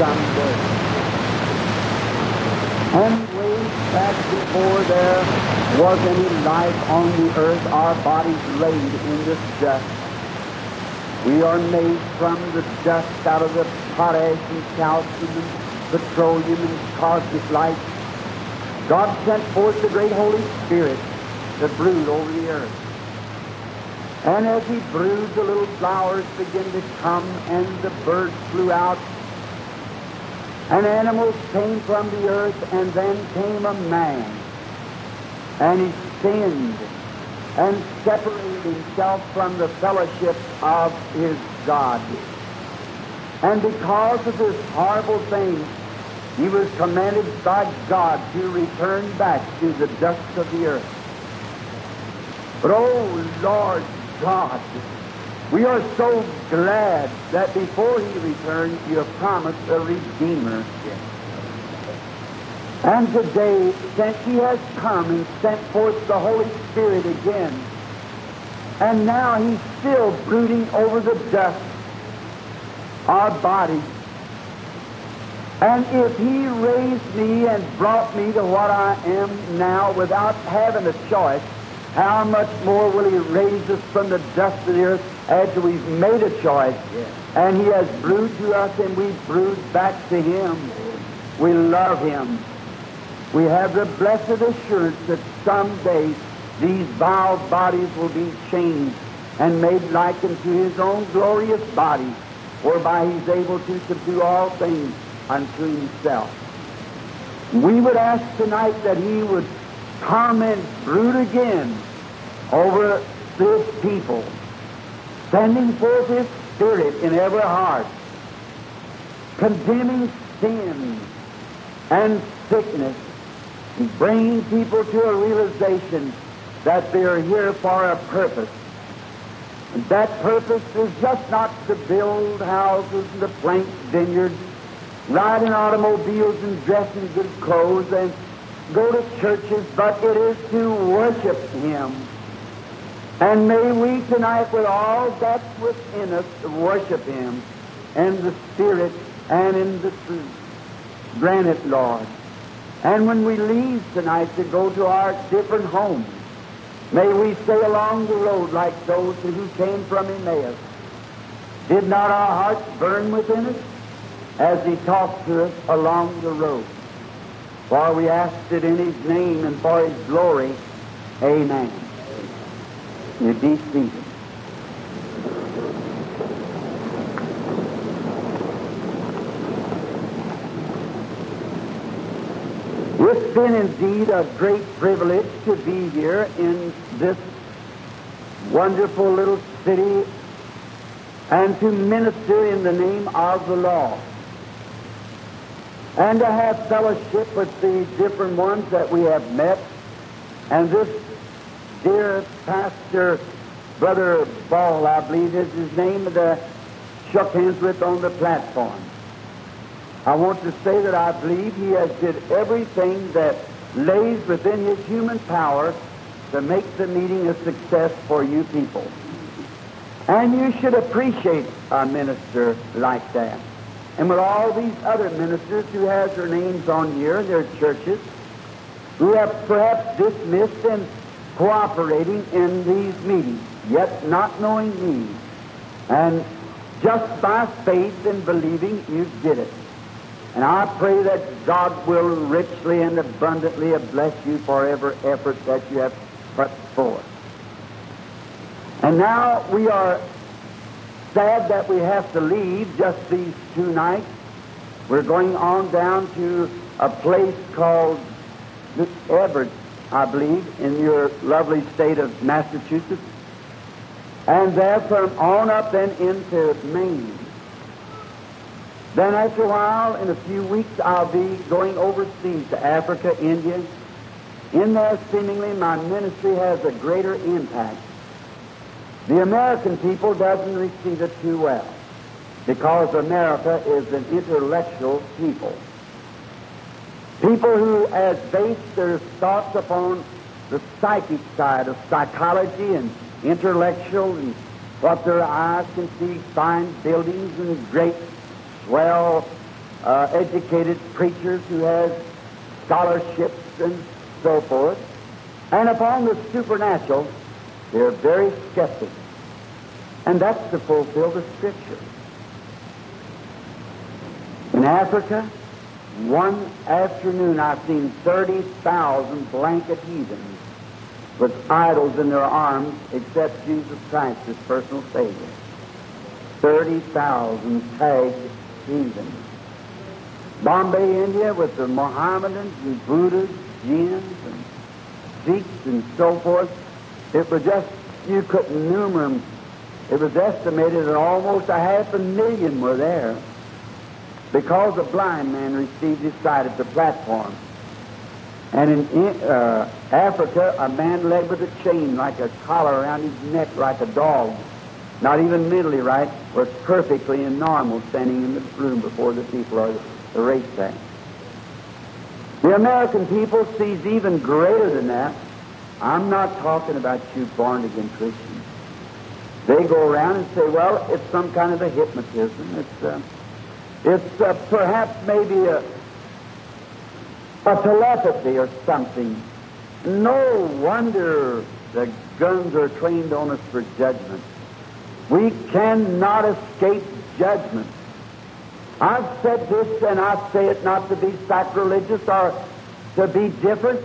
And way back before there was any life on the earth, our bodies laid in this dust. We are made from the dust out of the potash and calcium and petroleum and cosmic light. God sent forth the great Holy Spirit to brood over the earth. And as he brewed, the little flowers began to come, and the birds flew out, and animals came from the earth, and then came a man. And he sinned and separated himself from the fellowship of his God. And because of this horrible thing, he was commanded by God to return back to the dust of the earth. But oh Lord God, we are so glad that before he returns, you have promised a Redeemer. And today, since he has come and sent forth the Holy Spirit again, and now he's still brooding over the dust, our bodies. And if he raised me and brought me to what I am now without having a choice, how much more will he raise us from the dust of the earth after we've made a choice? And he has brewed to us and we brood back to him. We love him. We have the blessed assurance that someday these vile bodies will be changed and made like unto his own glorious body, whereby he's able to subdue all things unto himself. We would ask tonight that he would come and brood again over this people, sending forth his spirit in every heart, condemning sin and sickness, and bringing people to a realization that they are here for a purpose. And that purpose is just not to build houses and to plant vineyards, ride in automobiles and dress in good clothes and go to churches, but it is to worship Him. And may we tonight, with all that's within us, worship Him in the Spirit and in the truth. Grant it, Lord. And when we leave tonight to go to our different homes, may we stay along the road like those who came from Emmaus. Did not our hearts burn within us as He talked to us along the road? For we asked it in His name and for His glory. Amen. You be seated. It's been indeed a great privilege to be here in this wonderful little city and to minister in the name of the Lord and to have fellowship with the different ones that we have met and this dear pastor, Brother Ball, I believe is his name, that shook hands with on the platform. I want to say that I believe he has did everything that lays within his human power to make the meeting a success for you people. And you should appreciate a minister like that. And with all these other ministers who has their names on here, their churches, who have perhaps dismissed and cooperating in these meetings, yet not knowing me. And just by faith and believing, you did it. And I pray that God will richly and abundantly bless you for every effort that you have put forth. And now we are sad that we have to leave just these two nights. We're going on down to a place called Everett, I believe, in your lovely state of Massachusetts. And there from on up then into Maine. Then after a while, in a few weeks, I'll be going overseas to Africa, India. In there, seemingly, my ministry has a greater impact. The American people doesn't receive it too well because America is an intellectual people. People who has based their thoughts upon the psychic side of psychology and intellectual and what their eyes can see, fine buildings and great swell uh, educated preachers who have scholarships and so forth. And upon the supernatural, they're very skeptical. And that's to fulfill the Scripture. In Africa, one afternoon I've seen 30,000 blanket heathens with idols in their arms except Jesus Christ as personal Savior. 30,000 tagged heathens. Bombay, India, with the Mohammedans and Buddhas, Jains, and Sikhs, and so forth. It was just, you couldn't number them. It was estimated that almost a half a million were there because a blind man received his sight at the platform. And in uh, Africa, a man led with a chain like a collar around his neck like a dog, not even mentally right, was perfectly normal standing in the room before the people or the race racetrack. The American people sees even greater than that. I'm not talking about you born again Christians. They go around and say, well, it's some kind of a hypnotism. It's, uh, it's uh, perhaps maybe a, a telepathy or something. No wonder the guns are trained on us for judgment. We cannot escape judgment. I've said this, and I say it not to be sacrilegious or to be different,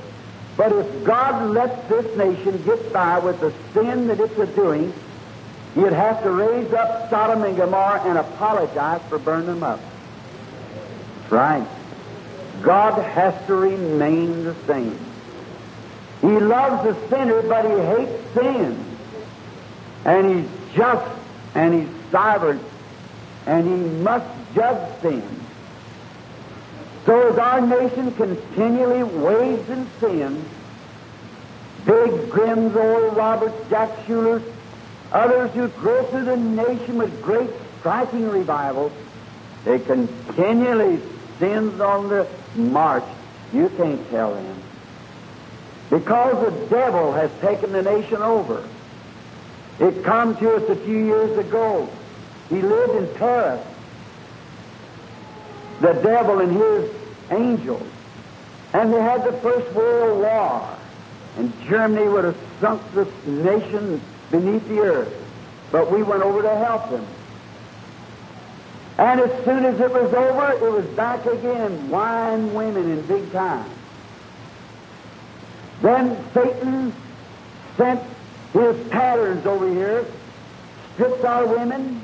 but if God lets this nation get by with the sin that it's a doing, He'd have to raise up Sodom and Gomorrah and apologize for burning them up. That's right. God has to remain the same. He loves the sinner, but he hates sin. And he's just and he's sovereign and he must judge sin. So as our nation continually wades in sin, Billy Grahams, Oral Roberts, Jack Shulers, others who grow through the nation with great striking revivals, they continually sins on the march. You can't tell them. Because the devil has taken the nation over. It come to us a few years ago. He lived in Paris. The devil and his angels. And they had the First World War. And Germany would have sunk this nation beneath the earth. But we went over to help them. And as soon as it was over, it was back again, wine, women in big time. Then Satan sent his patterns over here, stripped our women,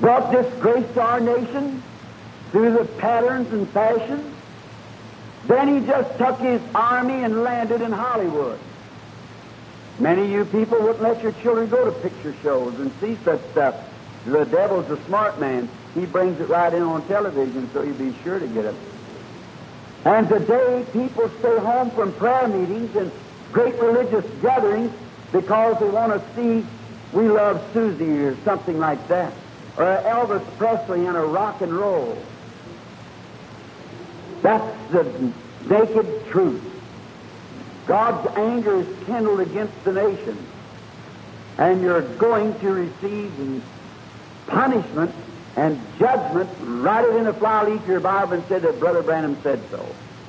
brought disgrace to our nation through the patterns and fashions. Then he just took his army and landed in Hollywood. Many of you people wouldn't let your children go to picture shows and see such stuff. The devil's a smart man. He brings it right in on television so you'll be sure to get it. And today, people stay home from prayer meetings and great religious gatherings because they want to see We Love Susie or something like that, or Elvis Presley and a rock and roll. That's the naked truth. God's anger is kindled against the nation, and you're going to receive punishment and judgment, write it in a flyleaf your Bible and say that Brother Branham said so.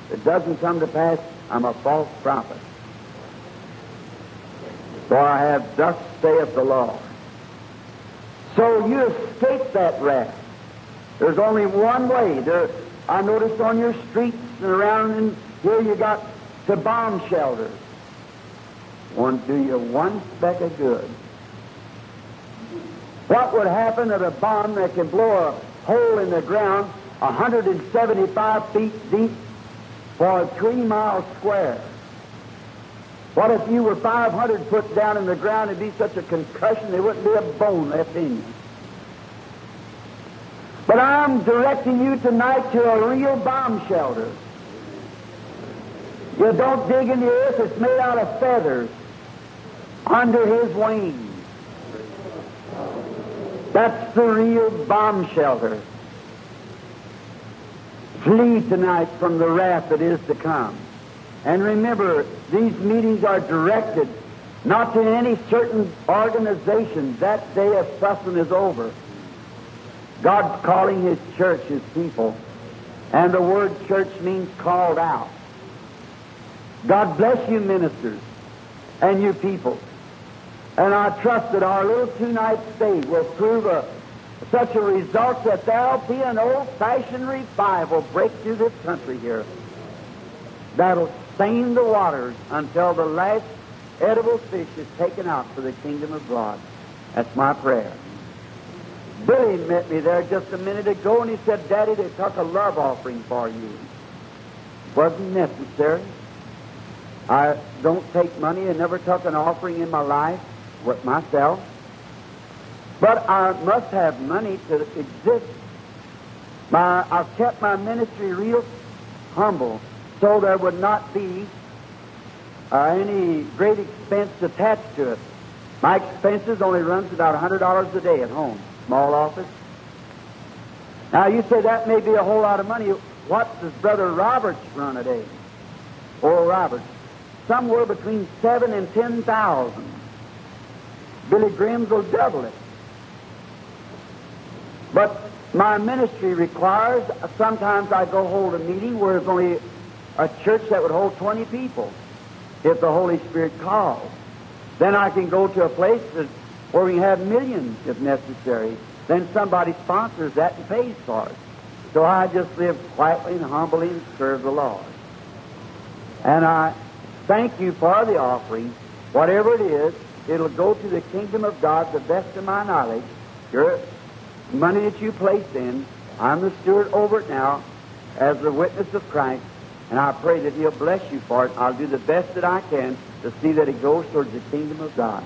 If it doesn't come to pass, I'm a false prophet. For I have thus saith the Lord. So you escape that wrath. There's only one way. There, I noticed on your streets and around and here you got the bomb shelters. Won't do you one speck of good. What would happen at a bomb that can blow a hole in the ground 175 feet deep for three miles square? What if you were 500 foot down in the ground? It'd be such a concussion there wouldn't be a bone left in you. But I'm directing you tonight to a real bomb shelter. You don't dig in the earth, it's made out of feathers under his wings. That's the real bomb shelter. Flee tonight from the wrath that is to come. And remember, these meetings are directed not to any certain organization. That day of suffering is over. God's calling His church, His people. And the word church means called out. God bless you, ministers, and you people. And I trust that our little two night stay will prove a, such a result that there'll be an old fashioned revival break through this country here that'll stain the waters until the last edible fish is taken out for the kingdom of God. That's my prayer. Billy met me there just a minute ago and he said, Daddy, they took a love offering for you. Wasn't necessary. I don't take money and never took an offering in my life with myself. But I must have money to exist. My, I've kept my ministry real humble so there would not be uh, any great expense attached to it. My expenses only runs about $100 a day at home, small office. Now you say that may be a whole lot of money. What does Brother Roberts run a day? Oral Roberts. Somewhere between seven and ten thousand. Billy Graham's will double it. But my ministry requires, sometimes I go hold a meeting where there's only a church that would hold 20 people if the Holy Spirit calls. Then I can go to a place that, where we have millions if necessary. Then somebody sponsors that and pays for it. So I just live quietly and humbly and serve the Lord. And I thank you for the offering. Whatever it is, it'll go to the kingdom of God to the best of my knowledge. Your money that you placed in, I'm the steward over it now as the witness of Christ. And I pray that He'll bless you for it. I'll do the best that I can to see that it goes towards the kingdom of God.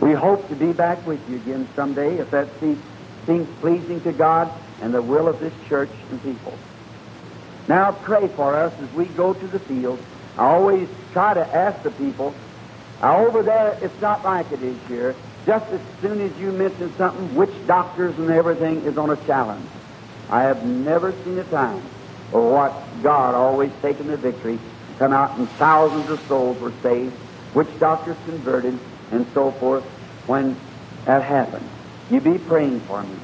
We hope to be back with you again someday if that seems pleasing to God and the will of this church and people. Now pray for us as we go to the field. I always try to ask the people, now, over there, it's not like it is here. Just as soon as you mention something, witch doctors and everything is on a challenge. I have never seen a time or what God always taken the victory, come out and thousands of souls were saved, witch doctors converted, and so forth when that happened. You be praying for me.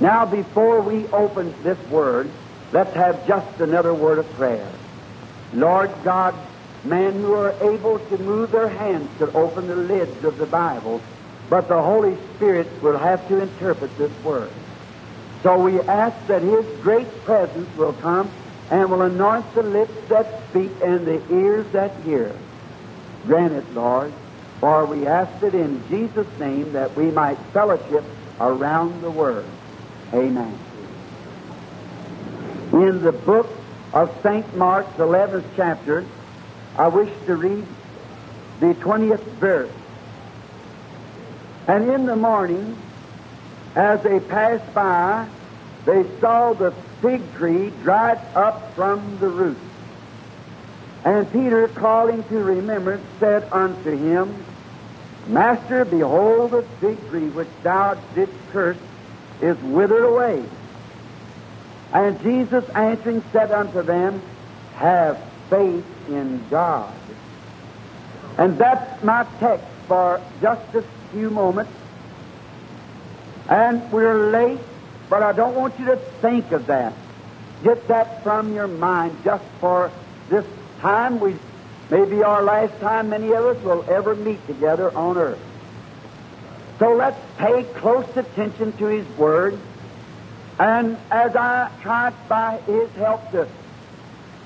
Now, before we open this word, let's have just another word of prayer. Lord God, men who are able to move their hands to open the lids of the Bible, but the Holy Spirit will have to interpret this word. So we ask that His great presence will come and will anoint the lips that speak and the ears that hear. Grant it, Lord, for we ask it in Jesus' name that we might fellowship around the Word. Amen. In the book of St. Mark's 11th chapter, I wish to read the 20th verse. And in the morning, as they passed by, they saw the fig tree dried up from the root. And Peter, calling to remembrance, said unto him, Master, behold, the fig tree which thou didst curse is withered away. And Jesus answering said unto them, Have faith in God. And that's my text for just a few moments. And we're late, but I don't want you to think of that. Get that from your mind just for this time. We may be our last time many of us will ever meet together on earth. So let's pay close attention to His Word. And as I try by His help to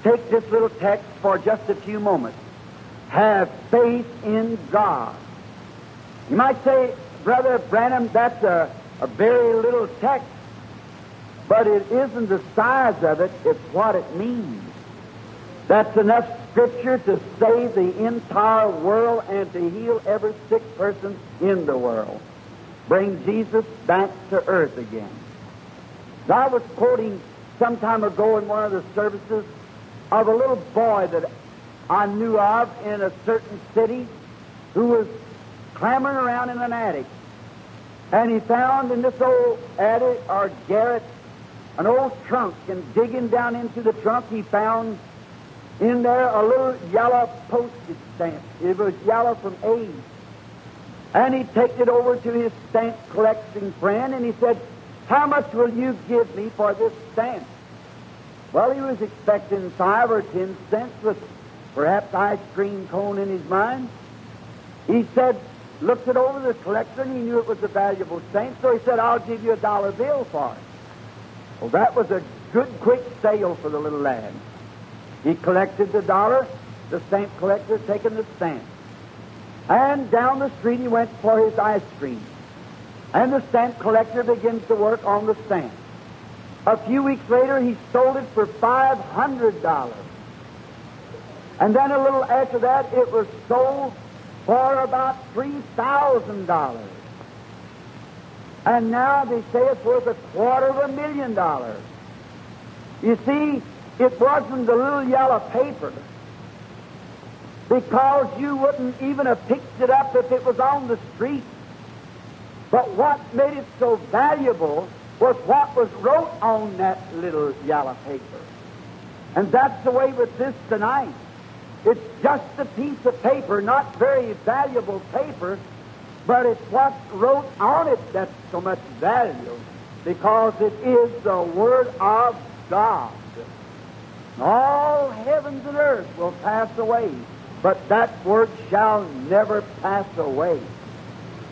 take this little text for just a few moments, have faith in God. You might say, Brother Branham, that's a, a very little text, but it isn't the size of it, it's what it means. That's enough scripture to save the entire world and to heal every sick person in the world. Bring Jesus back to earth again. I was quoting some time ago in one of the services of a little boy that I knew of in a certain city who was clambering around in an attic. And he found in this old attic or garret an old trunk, and digging down into the trunk, he found in there a little yellow postage stamp. It was yellow from age. And he took it over to his stamp collecting friend and he said, How much will you give me for this stamp? Well, he was expecting five or ten cents with perhaps ice cream cone in his mind. He said, looked it over the collector and he knew it was a valuable stamp, so he said, I'll give you a dollar bill for it. Well, that was a good, quick sale for the little lad. He collected the dollar, the stamp collector taking the stamp. And down the street he went for his ice cream. And the stamp collector begins to work on the stamp. A few weeks later, he sold it for $500. And then a little after that, it was sold for about $3,000. And now they say it's worth a quarter of a million dollars. You see, it wasn't the little yellow paper because you wouldn't even have picked it up if it was on the street. But what made it so valuable was what was wrote on that little yellow paper. And that's the way with this tonight. It's just a piece of paper, not very valuable paper, but it's what's wrote on it that's so much value because it is the Word of God. All heavens and earth will pass away, but that Word shall never pass away.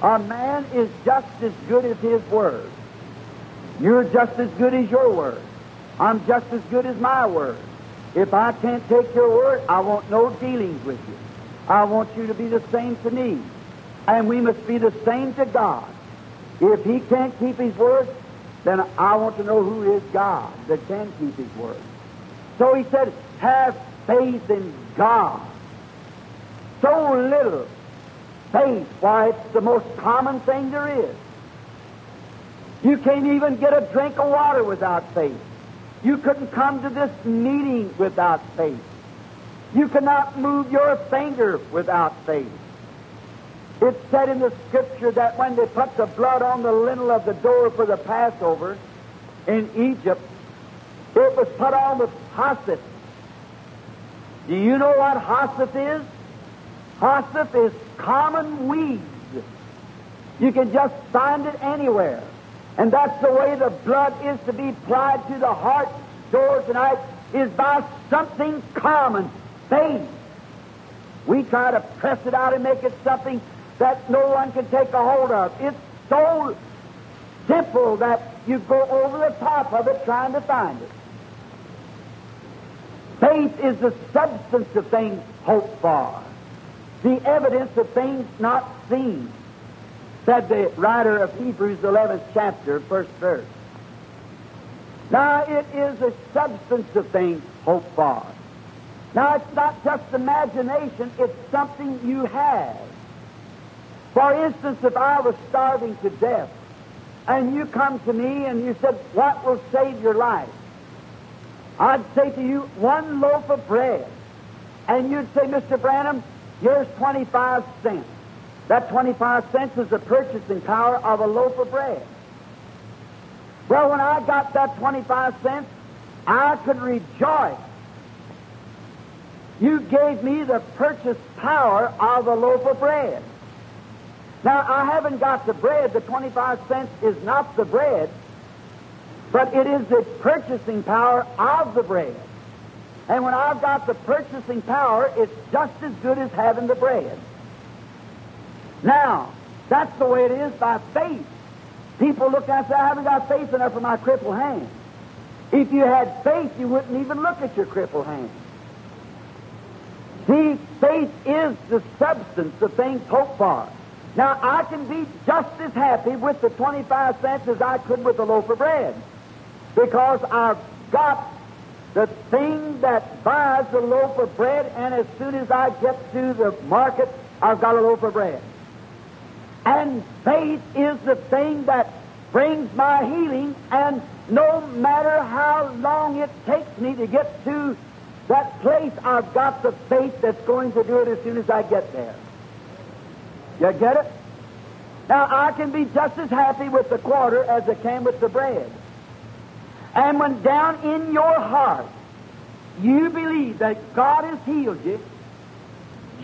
A man is just as good as his Word. You're just as good as your Word. I'm just as good as my Word. If I can't take your Word, I want no dealings with you. I want you to be the same to me. And we must be the same to God. If He can't keep His Word, then I want to know who is God that can keep His Word. So He said, have faith in God. So little faith, why, it's the most common thing there is. You can't even get a drink of water without faith. You couldn't come to this meeting without faith. You cannot move your finger without faith. It's said in the scripture that when they put the blood on the lintel of the door for the Passover in Egypt, it was put on with hyssop. Do you know what hyssop is? Hyssop is common weed. You can just find it anywhere. And that's the way the blood is to be applied to the heart door tonight, is by something common, faith. We try to press it out and make it something that no one can take a hold of. It's so simple that you go over the top of it trying to find it. Faith is the substance of things hoped for, the evidence of things not seen said the writer of Hebrews 11th chapter, first verse. Now, it is a substance of things hoped for. Now, it's not just imagination, it's something you have. For instance, if I was starving to death, and you come to me and you said, What will save your life? I'd say to you, One loaf of bread. And you'd say, Mr. Branham, here's 25 cents. That 25 cents is the purchasing power of a loaf of bread. Well, when I got that 25 cents, I could rejoice. You gave me the purchase power of a loaf of bread. Now, I haven't got the bread. The 25 cents is not the bread, but it is the purchasing power of the bread. And when I've got the purchasing power, it's just as good as having the bread. Now, that's the way it is by faith. People look and say, I haven't got faith enough for my crippled hand. If you had faith, you wouldn't even look at your crippled hand. See, faith is the substance of things hoped for. Now, I can be just as happy with the 25 cents as I could with a loaf of bread because I've got the thing that buys the loaf of bread, and as soon as I get to the market, I've got a loaf of bread. And faith is the thing that brings my healing, and no matter how long it takes me to get to that place, I've got the faith that's going to do it as soon as I get there. You get it? Now, I can be just as happy with the quarter as I can with the bread. And when down in your heart you believe that God has healed you,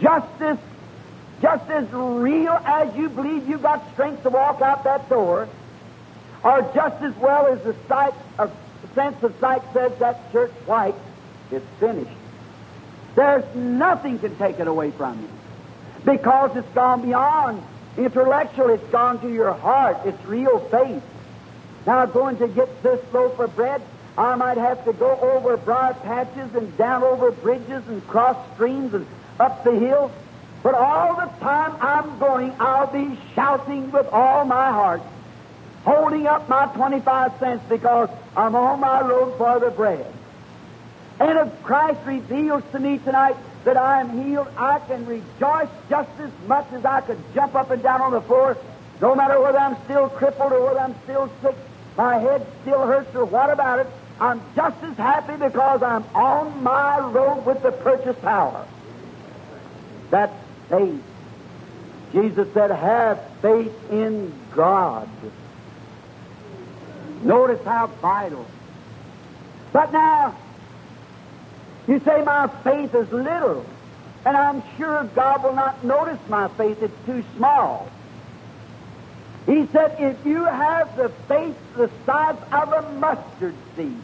just as just as real as you believe you've got strength to walk out that door, or just as well as the sight of sense of sight says that church white, it's finished. There's nothing can take it away from you. Because it's gone beyond intellectual, it's gone to your heart. It's real faith. Now going to get this loaf of bread, I might have to go over broad patches and down over bridges and cross streams and up the hills. But all the time I'm going, I'll be shouting with all my heart, holding up my 25 cents because I'm on my road for the bread. And if Christ reveals to me tonight that I am healed, I can rejoice just as much as I could jump up and down on the floor, no matter whether I'm still crippled or whether I'm still sick, my head still hurts or what about it. I'm just as happy because I'm on my road with the purchase power. That's faith. Jesus said, have faith in God. Notice how vital. But now, you say my faith is little, and I'm sure God will not notice my faith. It's too small. He said, if you have the faith the size of a mustard seed,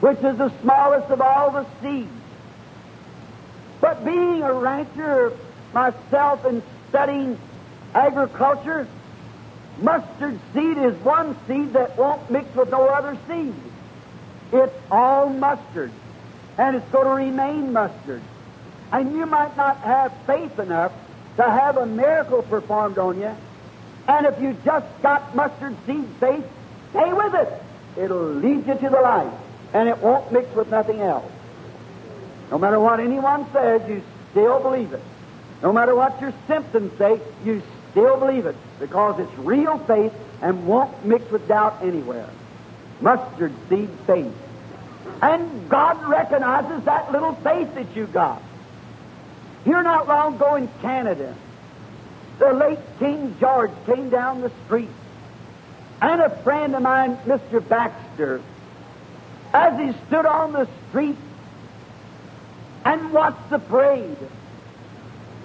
which is the smallest of all the seeds, but being a rancher myself and studying agriculture, mustard seed is one seed that won't mix with no other seed. It's all mustard, and it's going to remain mustard. And you might not have faith enough to have a miracle performed on you and if you just got mustard seed faith, stay with it. It'll lead you to the light, and it won't mix with nothing else. No matter what anyone says, you still believe it. No matter what your symptoms say, you still believe it because it's real faith and won't mix with doubt anywhere. Mustard seed faith. And God recognizes that little faith that you got. Here not long ago in Canada, the late King George came down the street, and a friend of mine, Mr. Baxter, as he stood on the street and watched the parade,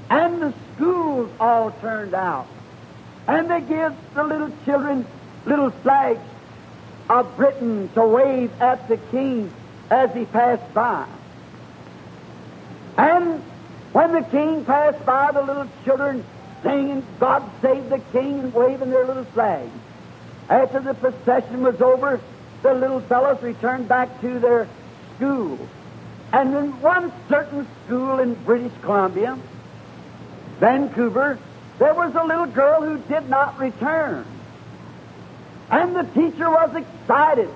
and the schools all turned out, and they give the little children little flags of Britain to wave at the king as he passed by. And when the king passed by, the little children singing God Save the King and waving their little flags. After the procession was over, the little fellows returned back to their school. And in one certain school in British Columbia, Vancouver, there was a little girl who did not return. And the teacher was excited.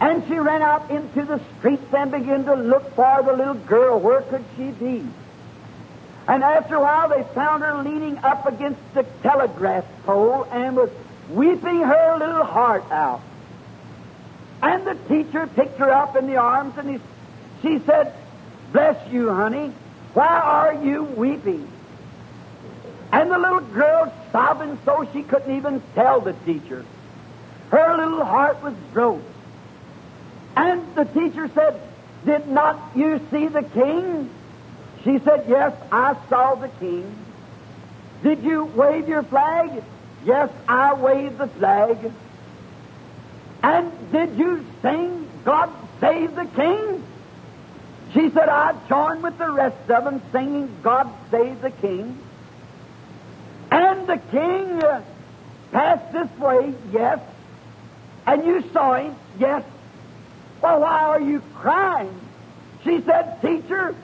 And she ran out into the streets and began to look for the little girl. Where could she be? And after a while, they found her leaning up against the telegraph pole and was weeping her little heart out. And the teacher picked her up in the arms and he, she said, Bless you, honey. Why are you weeping? And the little girl sobbing so she couldn't even tell the teacher. Her little heart was broke. And the teacher said, Did not you see the king? She said, Yes, I saw the king. Did you wave your flag? Yes, I waved the flag. And did you sing God Save the King? She said, I joined with the rest of them singing God Save the King. And the king uh, passed this way, yes. And you saw him, yes. Well, why are you crying? She said, Teacher,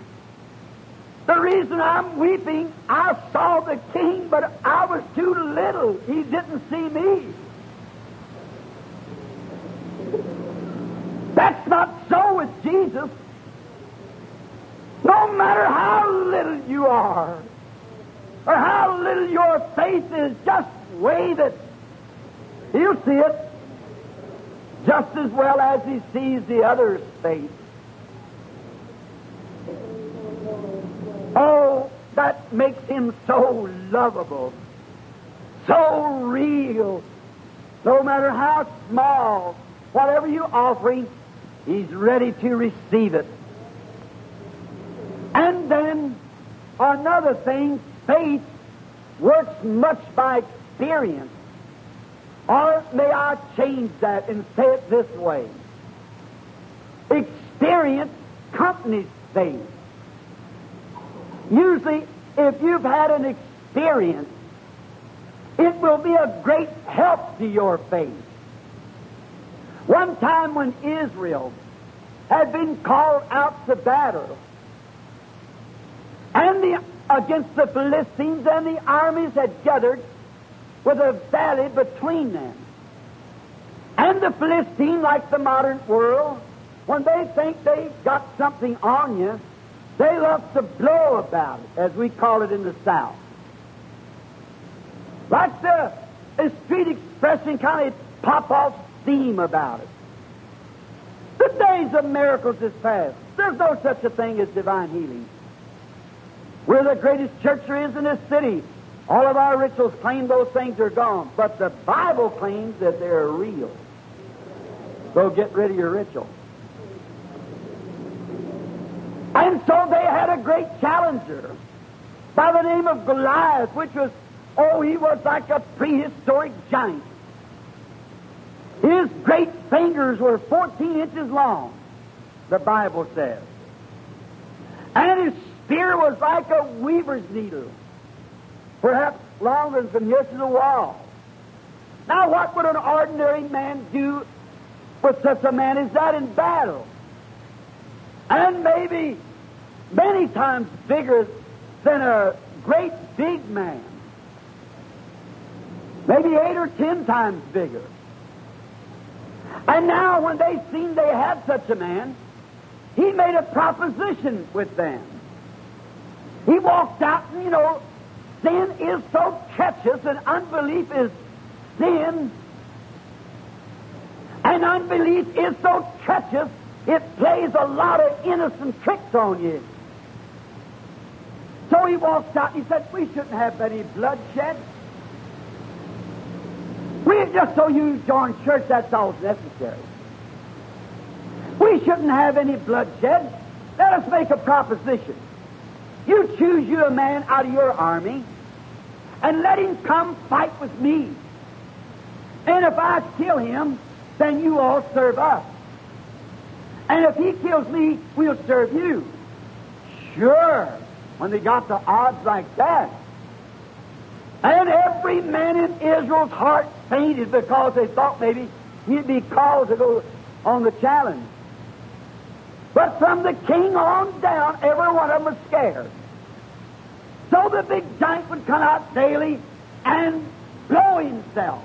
the reason I'm weeping, I saw the king, but I was too little. He didn't see me. That's not so with Jesus. No matter how little you are, or how little your faith is, just wave it. He'll see it just as well as he sees the other's faith. Oh, that makes him so lovable, so real. No matter how small, whatever you offer him, he's ready to receive it. And then another thing, faith works much by experience. Or may I change that and say it this way? Experience accompanies faith. Usually, if you've had an experience, it will be a great help to your faith. One time when Israel had been called out to battle, and the, against the Philistines, and the armies had gathered with a valley between them. And the Philistine, like the modern world, when they think they got something on you, they love to blow about it, as we call it in the South. Like the, street expression kind of pop off steam about it. The days of miracles is past. There's no such a thing as divine healing. We're the greatest church there is in this city. All of our rituals claim those things are gone, but the Bible claims that they're real. So get rid of your ritual. And so they had a great challenger by the name of Goliath, which was, oh, he was like a prehistoric giant. His great fingers were 14 inches long, the Bible says. And his spear was like a weaver's needle, perhaps longer than from here to the wall. Now, what would an ordinary man do with such a man as that in battle? And maybe many times bigger than a great big man. Maybe eight or ten times bigger. And now, when they seen they had such a man, he made a proposition with them. He walked out, and you know, sin is so treacherous, and unbelief is sin. And unbelief is so treacherous, it plays a lot of innocent tricks on you. So he walked out and he said, We shouldn't have any bloodshed. We just so you join church, that's all necessary. We shouldn't have any bloodshed. Let us make a proposition. You choose you a man out of your army and let him come fight with me. And if I kill him, then you all serve us. And if he kills me, we'll serve you. Sure, when they got the odds like that. And every man in Israel's heart fainted because they thought maybe he'd be called to go on the challenge. But from the king on down, every one of them was scared. So the big giant would come out daily and blow himself.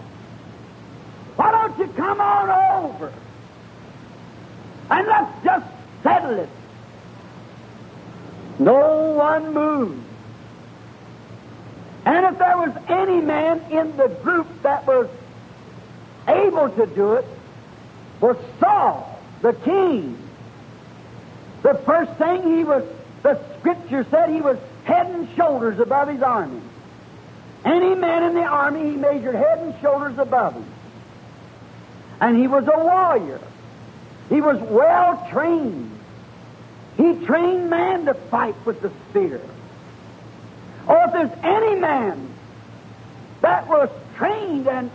Why don't you come on over? And let's just settle it. No one moved. And if there was any man in the group that was able to do it, was Saul, the king. The first thing he was, the scripture said he was head and shoulders above his army. Any man in the army, he measured head and shoulders above him. And he was a warrior. He was well trained. He trained man to fight with the spear. Or if there's any man that was trained and,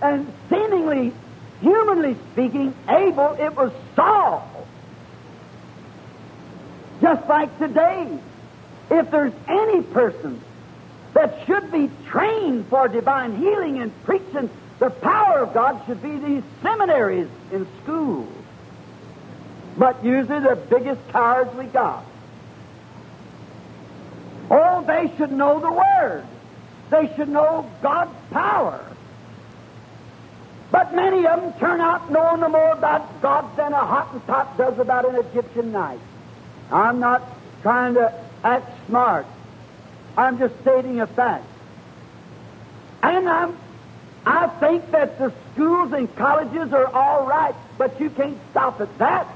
and seemingly, humanly speaking, able, it was Saul. Just like today, if there's any person that should be trained for divine healing and preaching the power of God should be these seminaries in schools. But usually the biggest cowards we got. Oh, they should know the Word. They should know God's power. But many of them turn out knowing no more about God than a Hottentot does about an Egyptian knife. I'm not trying to act smart. I'm just stating a fact. And I'm, I think that the schools and colleges are all right, but you can't stop at that.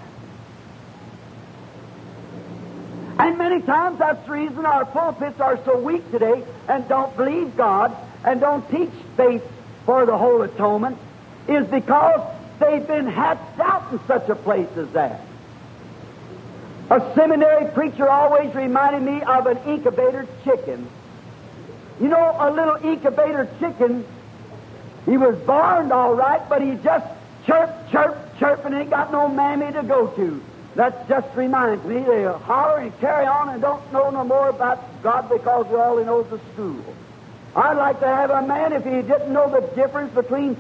And many times that's the reason our pulpits are so weak today and don't believe God and don't teach faith for the whole atonement is because they've been hatched out in such a place as that. A seminary preacher always reminded me of an incubator chicken. You know, a little incubator chicken, he was born all right, but he just chirp, chirp, chirp, and ain't got no mammy to go to. That just reminds me, they holler and carry on and don't know no more about God because all he knows is school. I'd like to have a man if he didn't know the difference between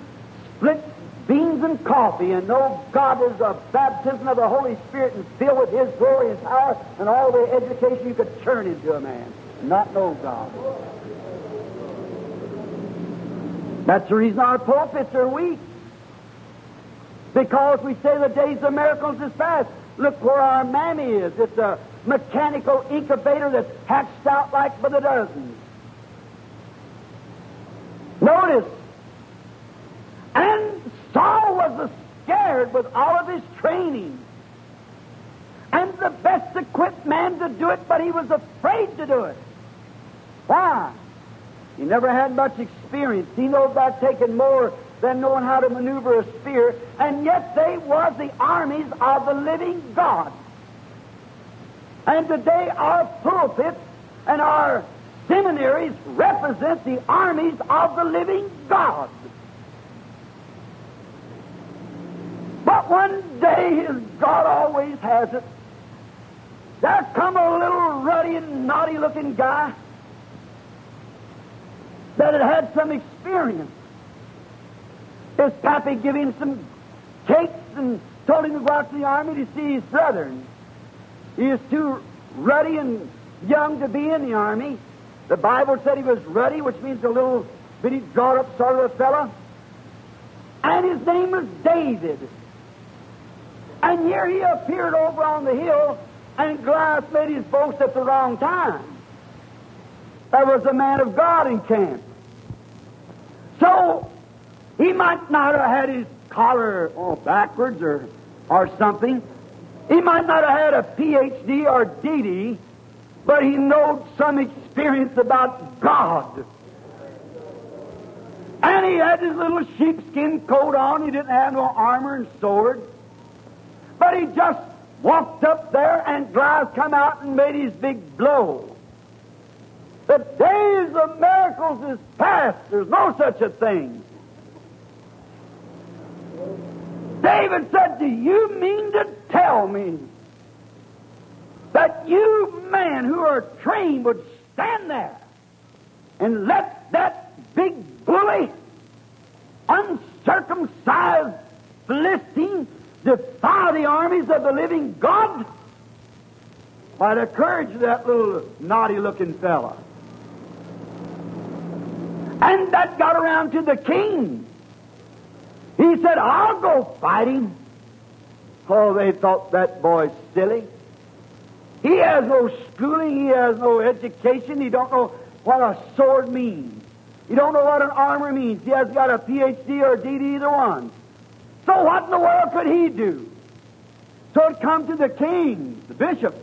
split beans and coffee and know God is a baptism of the Holy Spirit and filled with His glory and power and all the education you could turn into a man not know God. That's the reason our pulpits are weak. Because we say the days of miracles is past. Look where our mammy is. It's a mechanical incubator that's hatched out like by the dozens. Notice. And Saul was scared with all of his training. And the best equipped man to do it, but he was afraid to do it. Why? He never had much experience. He knows about taking more than knowing how to maneuver a spear, and yet they was the armies of the living God. And today our pulpits and our seminaries represent the armies of the living God. But one day, as God always has it, there come a little ruddy and naughty looking guy that had had some experience. His pappy gave him some cakes and told him to go out to the army to see his brethren. He was too ruddy and young to be in the army. The Bible said he was ruddy, which means a little bitty, drawn up sort of a fella. And his name was David. And here he appeared over on the hill, and Goliath made his boast at the wrong time. There was a man of God in camp. So he might not have had his collar oh, backwards or, or something. He might not have had a PhD or DD, but he knowed some experience about God. And he had his little sheepskin coat on. He didn't have no armor and sword. But he just walked up there and Goliath come out and made his big blow. The days of miracles is past. There's no such a thing. David said, Do you mean to tell me that you men who are trained would stand there and let that big bully, uncircumcised Philistine defy the armies of the living God? By the courage of that little naughty looking fella. And that got around to the king. He said, I'll go fight him. Oh, they thought that boy silly. He has no schooling, he has no education, he don't know what a sword means. He don't know what an armor means. He hasn't got a PhD or a DD either one. So what in the world could he do? So it come to the king, the bishop.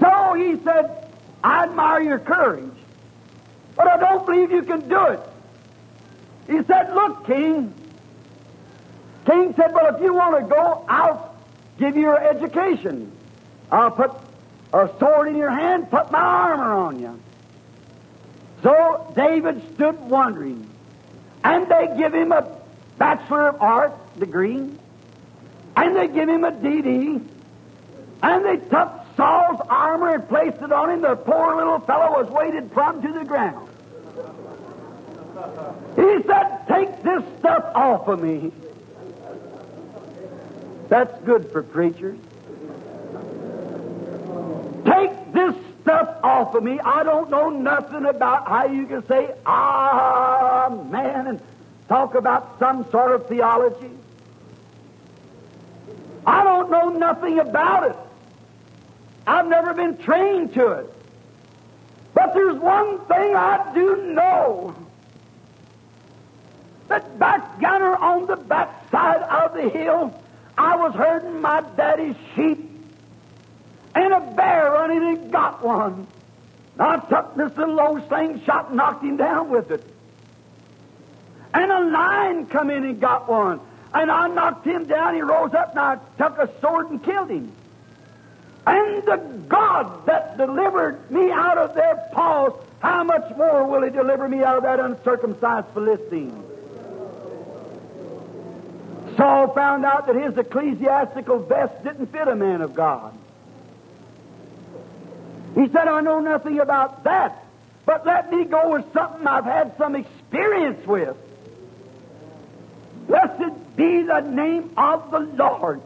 So he said, I admire your courage, but I don't believe you can do it. He said, Look, King. King said, Well, if you want to go, I'll give you your education. I'll put a sword in your hand, put my armor on you. So David stood wondering. And they give him a Bachelor of Art degree. And they give him a DD. And they took Saul's armor and placed it on him. The poor little fellow was weighted plumb to the ground. He said, Take this stuff off of me. That's good for preachers. Take this stuff off of me. I don't know nothing about how you can say, man, and talk about some sort of theology. I don't know nothing about it. I've never been trained to it. But there's one thing I do know that back yonder on the backside of the hill, I was herding my daddy's sheep, and a bear running and got one. And I took this little old slingshot and knocked him down with it. And a lion come in and got one. And I knocked him down. He rose up and I took a sword and killed him. And the God that delivered me out of their paws, how much more will He deliver me out of that uncircumcised Philistine? Saul found out that his ecclesiastical vest didn't fit a man of God. He said, I know nothing about that, but let me go with something I've had some experience with. Blessed be the name of the Lord.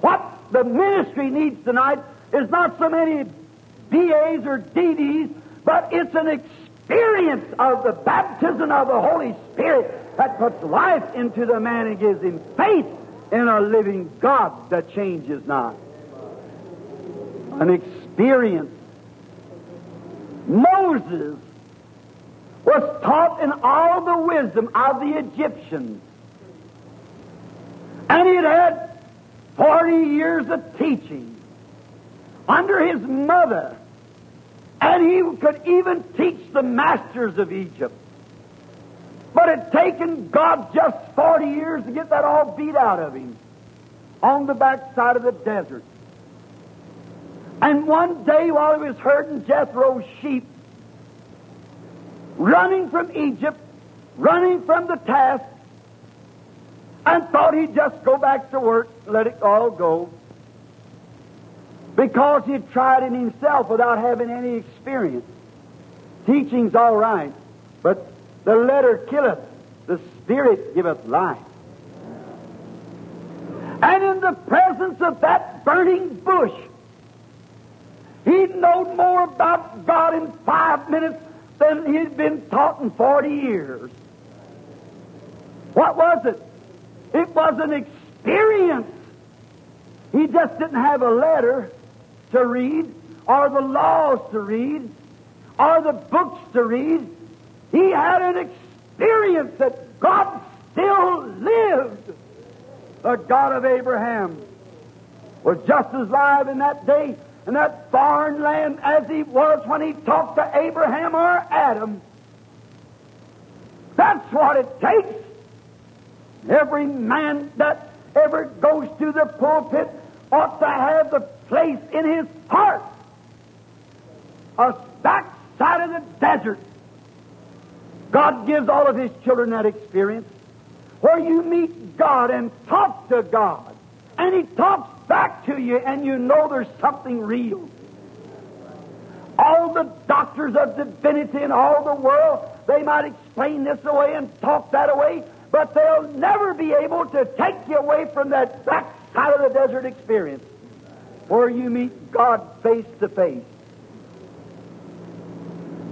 What the ministry needs tonight is not so many BAs or DDs, but it's an experience of the baptism of the Holy Spirit that puts life into the man and gives him faith in a living God that changes not. An experience. Moses was taught in all the wisdom of the Egyptians. And he had had 40 years of teaching under his mother. And he could even teach the masters of Egypt. But it taken God just 40 years to get that all beat out of him on the backside of the desert. And one day while he was herding Jethro's sheep, running from Egypt, running from the task, and thought he'd just go back to work, let it all go. Because he'd tried it himself without having any experience. Teaching's all right, but the letter killeth, the spirit giveth life. And in the presence of that burning bush, he knowed more about God in five minutes than he'd been taught in 40 years. What was it? It was an experience. He just didn't have a letter to read, or the laws to read, or the books to read. He had an experience that God still lived. The God of Abraham was just as live in that day in that foreign land as he was when he talked to Abraham or Adam. That's what it takes. Every man that ever goes to the pulpit ought to have the place in his heart, a backside of the desert. God gives all of his children that experience where you meet God and talk to God, and he talks back to you, and you know there's something real. All the doctors of divinity in all the world, they might explain this away and talk that away, but they'll never be able to take you away from that backside of the desert experience where you meet God face to face.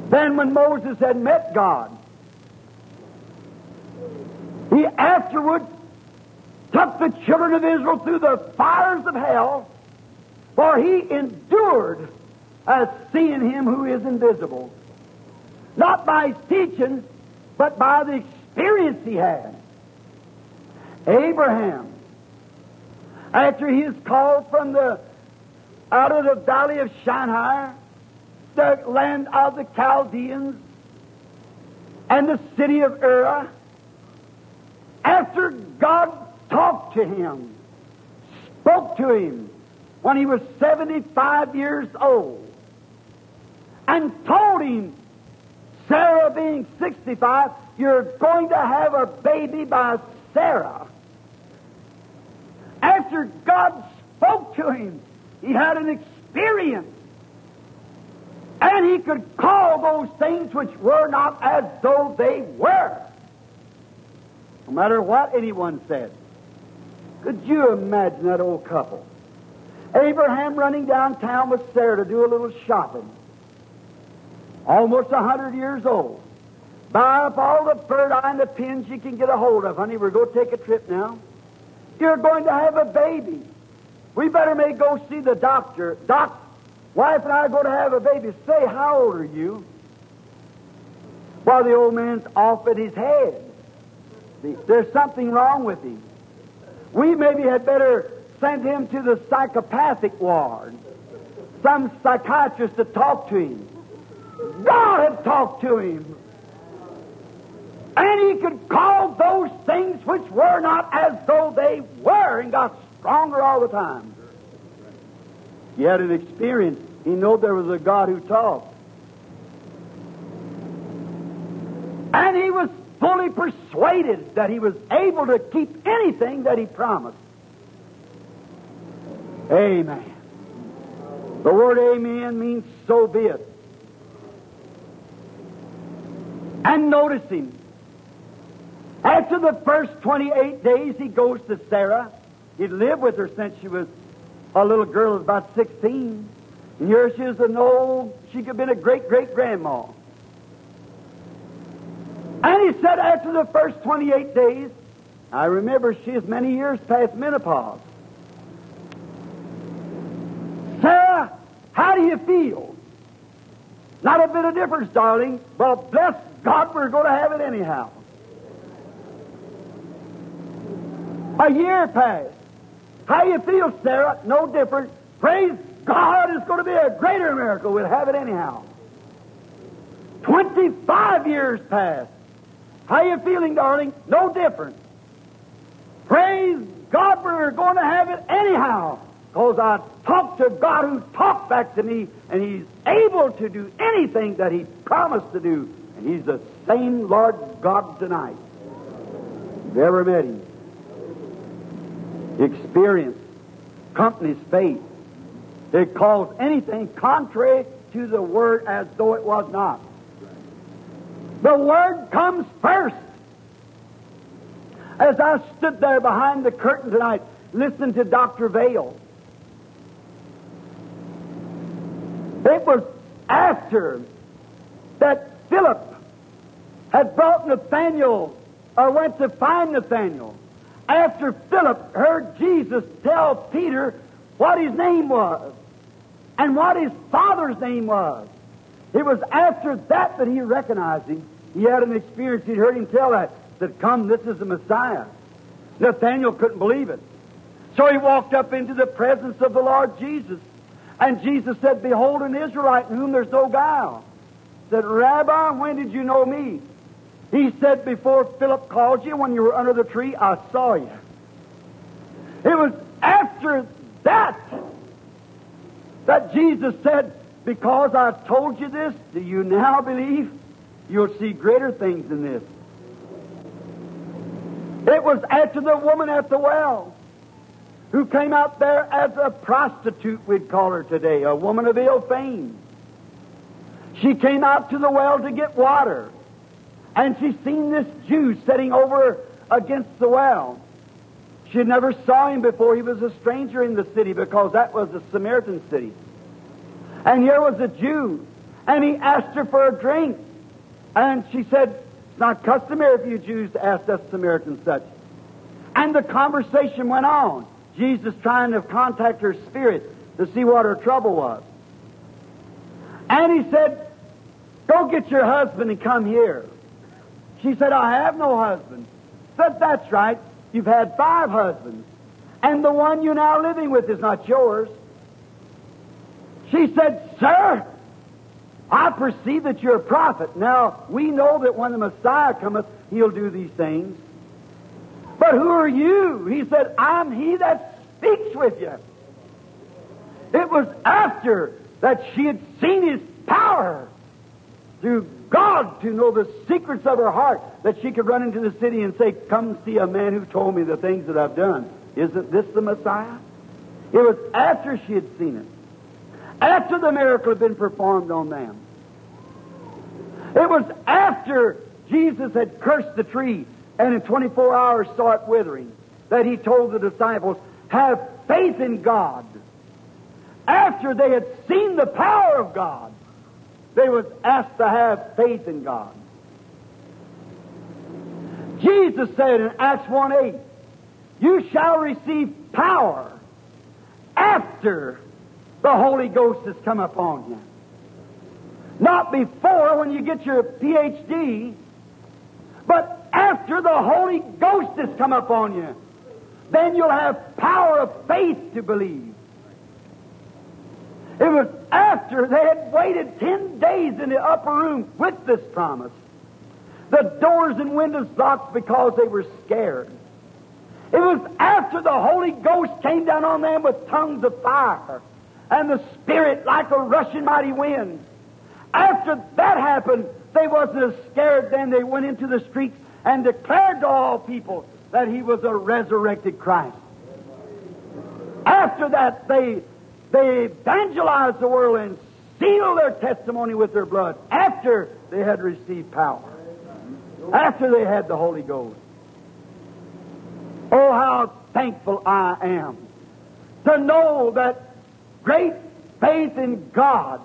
Then, when Moses had met God, he afterward took the children of Israel through the fires of hell, for he endured as seeing him who is invisible. Not by teaching, but by the experience he had. Abraham, after he is called from the out of the valley of Shinar, the land of the Chaldeans, and the city of Ur, after God talked to him, spoke to him when he was 75 years old, and told him, Sarah being 65, you're going to have a baby by Sarah. After God spoke to him, he had an experience. And he could call those things which were not as though they were. No matter what anyone said. Could you imagine that old couple? Abraham running downtown with Sarah to do a little shopping. Almost a hundred years old. Buy up all the bird eye and the pins you can get a hold of, honey. We're going to take a trip now. You're going to have a baby. We better may go see the doctor. Doc, wife and I are going to have a baby. Say, how old are you? While the old man's off at his head. There's something wrong with him. We maybe had better send him to the psychopathic ward. Some psychiatrist to talk to him. God had talked to him. And he could call those things which were not as though they were and got stronger all the time. He had an experience. He knew there was a God who talked. And he was fully persuaded that he was able to keep anything that he promised. Amen. The word amen means so be it. And notice him. After the first 28 days, he goes to Sarah. He'd lived with her since she was a little girl, about 16. And here she is an old, she could have been a great great grandma. And he said, after the first 28 days, I remember she is many years past menopause. Sarah, how do you feel? Not a bit of difference, darling. Well, bless God, we're going to have it anyhow. A year passed. How you feel, Sarah? No different. Praise God, it's going to be a greater miracle. We'll have it anyhow. 25 years passed. How you feeling, darling? No different. Praise God, we're going to have it anyhow. Because I talked to God who talked back to me, and He's able to do anything that He promised to do. And He's the same Lord God tonight. You've met Him? Experience, company's faith. It calls anything contrary to the Word as though it was not. The Word comes first. As I stood there behind the curtain tonight, listening to Dr. Vayle, it was after that Philip had brought Nathaniel or went to find Nathaniel. After Philip heard Jesus tell Peter what his name was and what his father's name was. It was after that that he recognized him. He had an experience. He'd heard him tell that, that come, this is the Messiah. Nathaniel couldn't believe it. So he walked up into the presence of the Lord Jesus. And Jesus said, Behold an Israelite in whom there's no guile. Said, Rabbi, when did you know me? He said, Before Philip called you, when you were under the tree, I saw you. It was after that that Jesus said, Because I told you this, do you now believe? You'll see greater things than this. It was after the woman at the well who came out there as a prostitute, we'd call her today, a woman of ill fame. She came out to the well to get water, and she seen this Jew sitting over against the well. She never saw him before. He was a stranger in the city because that was a Samaritan city. And here was a Jew, and he asked her for a drink. And she said, It's not customary for you Jews to ask us Samaritans such. And the conversation went on. Jesus trying to contact her spirit to see what her trouble was. And he said, Go get your husband and come here. She said, I have no husband. Said, That's right. You've had five husbands. And the one you're now living with is not yours. She said, Sir, I perceive that you're a prophet. Now, we know that when the Messiah cometh, he'll do these things. But who are you? He said, I'm he that speaks with you. It was after that she had seen his power through God to know the secrets of her heart that she could run into the city and say, Come see a man who told me the things that I've done. Isn't this the Messiah? It was after she had seen it after the miracle had been performed on them. It was after Jesus had cursed the tree and in 24 hours saw it withering that he told the disciples, Have faith in God. After they had seen the power of God, they was asked to have faith in God. Jesus said in Acts 1 8, You shall receive power after the Holy Ghost has come upon you. Not before when you get your PhD, but after the Holy Ghost has come upon you. Then you'll have power of faith to believe. It was after they had waited ten days in the upper room with this promise. The doors and windows locked because they were scared. It was after the Holy Ghost came down on them with tongues of fire and the Spirit like a rushing mighty wind. After that happened, they wasn't as scared then. They went into the streets and declared to all people that he was a resurrected Christ. After that, they, they evangelized the world and sealed their testimony with their blood after they had received power, after they had the Holy Ghost. Oh, how thankful I am to know that great faith in God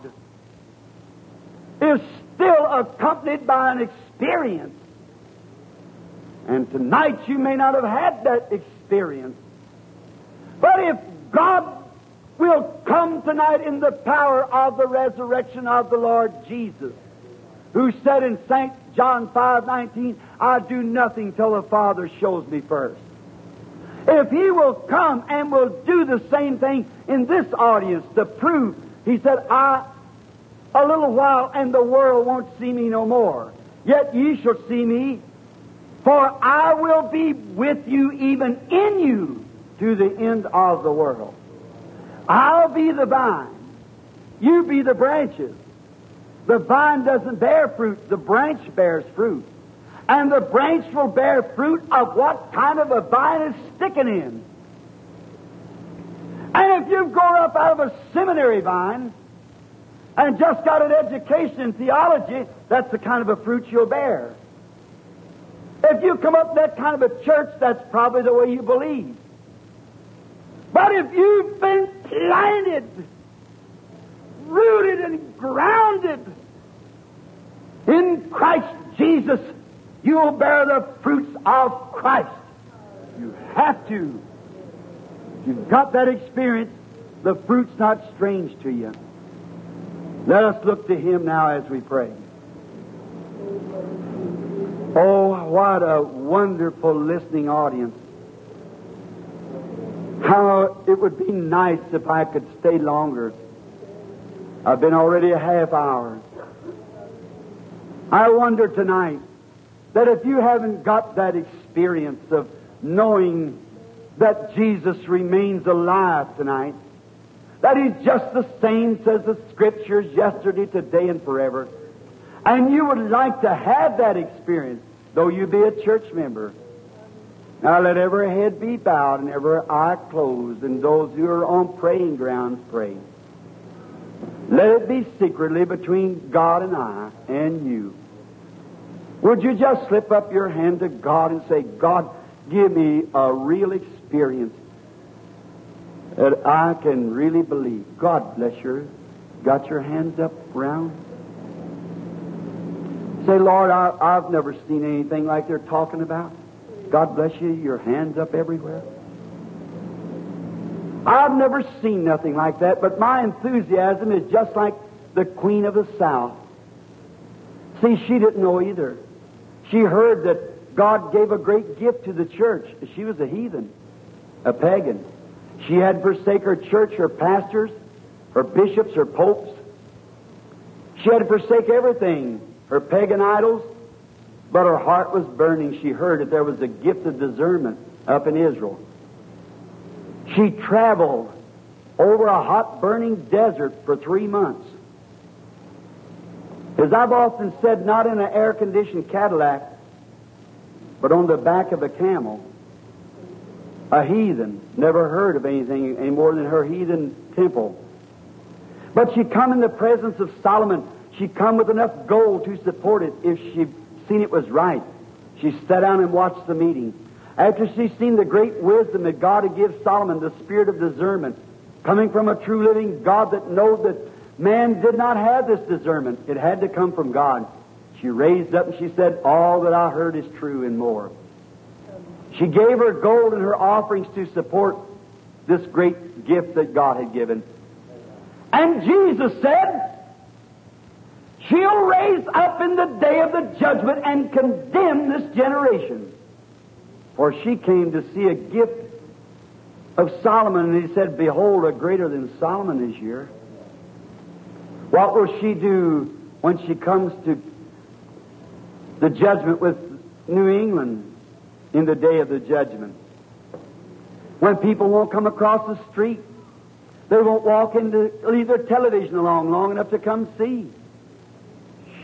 is still accompanied by an experience. And tonight you may not have had that experience. But if God will come tonight in the power of the resurrection of the Lord Jesus, who said in St. John 5 19, I do nothing till the Father shows me first. If He will come and will do the same thing in this audience to prove, He said, I, a little while and the world won't see me no more. Yet ye shall see me, for I will be with you, even in you, to the end of the world. I'll be the vine. You be the branches. The vine doesn't bear fruit, the branch bears fruit. And the branch will bear fruit of what kind of a vine is sticking in. And if you've grown up out of a seminary vine and just got an education in theology, that's the kind of a fruit you'll bear. If you come up in that kind of a church, that's probably the way you believe. But if you've been planted, rooted and grounded in Christ Jesus, you'll bear the fruits of Christ. You have to. You've got that experience, the fruit's not strange to you. Let us look to Him now as we pray. Oh, what a wonderful listening audience. How it would be nice if I could stay longer. I've been already a half hour. I wonder tonight that if you haven't got that experience of knowing that Jesus remains alive tonight, that He's just the same, says the Scriptures, yesterday, today, and forever, and you would like to have that experience, though you be a church member, now let every head be bowed and every eye closed, and those who are on praying grounds pray. Let it be secretly between God and I and you. Would you just slip up your hand to God and say, God, give me a real experience that I can really believe. God bless you. Got your hands up round? Say, Lord, I, I've never seen anything like they're talking about. God bless you, your hands up everywhere. I've never seen nothing like that, but my enthusiasm is just like the Queen of the South. See, she didn't know either. She heard that God gave a great gift to the church. She was a heathen, a pagan. She had to forsake her church, her pastors, her bishops, her popes. She had to forsake everything, her pagan idols, but her heart was burning. She heard that there was a gift of discernment up in Israel. She traveled over a hot, burning desert for three months. As I've often said, not in an air conditioned Cadillac, but on the back of a camel. A heathen, never heard of anything any more than her heathen temple. But she come in the presence of Solomon. She come with enough gold to support it if she seen it was right. She sat down and watched the meeting. After she seen the great wisdom that God had given Solomon, the spirit of discernment, coming from a true living God that knowed that man did not have this discernment. It had to come from God. She raised up and she said, All that I heard is true and more. She gave her gold and her offerings to support this great gift that God had given. And Jesus said, She'll raise up in the day of the judgment and condemn this generation. For she came to see a gift of Solomon, and he said, Behold, a greater than Solomon is here. What will she do when she comes to the judgment with New England in the day of the judgment? When people won't come across the street, They won't walk into leave their television along long enough to come see.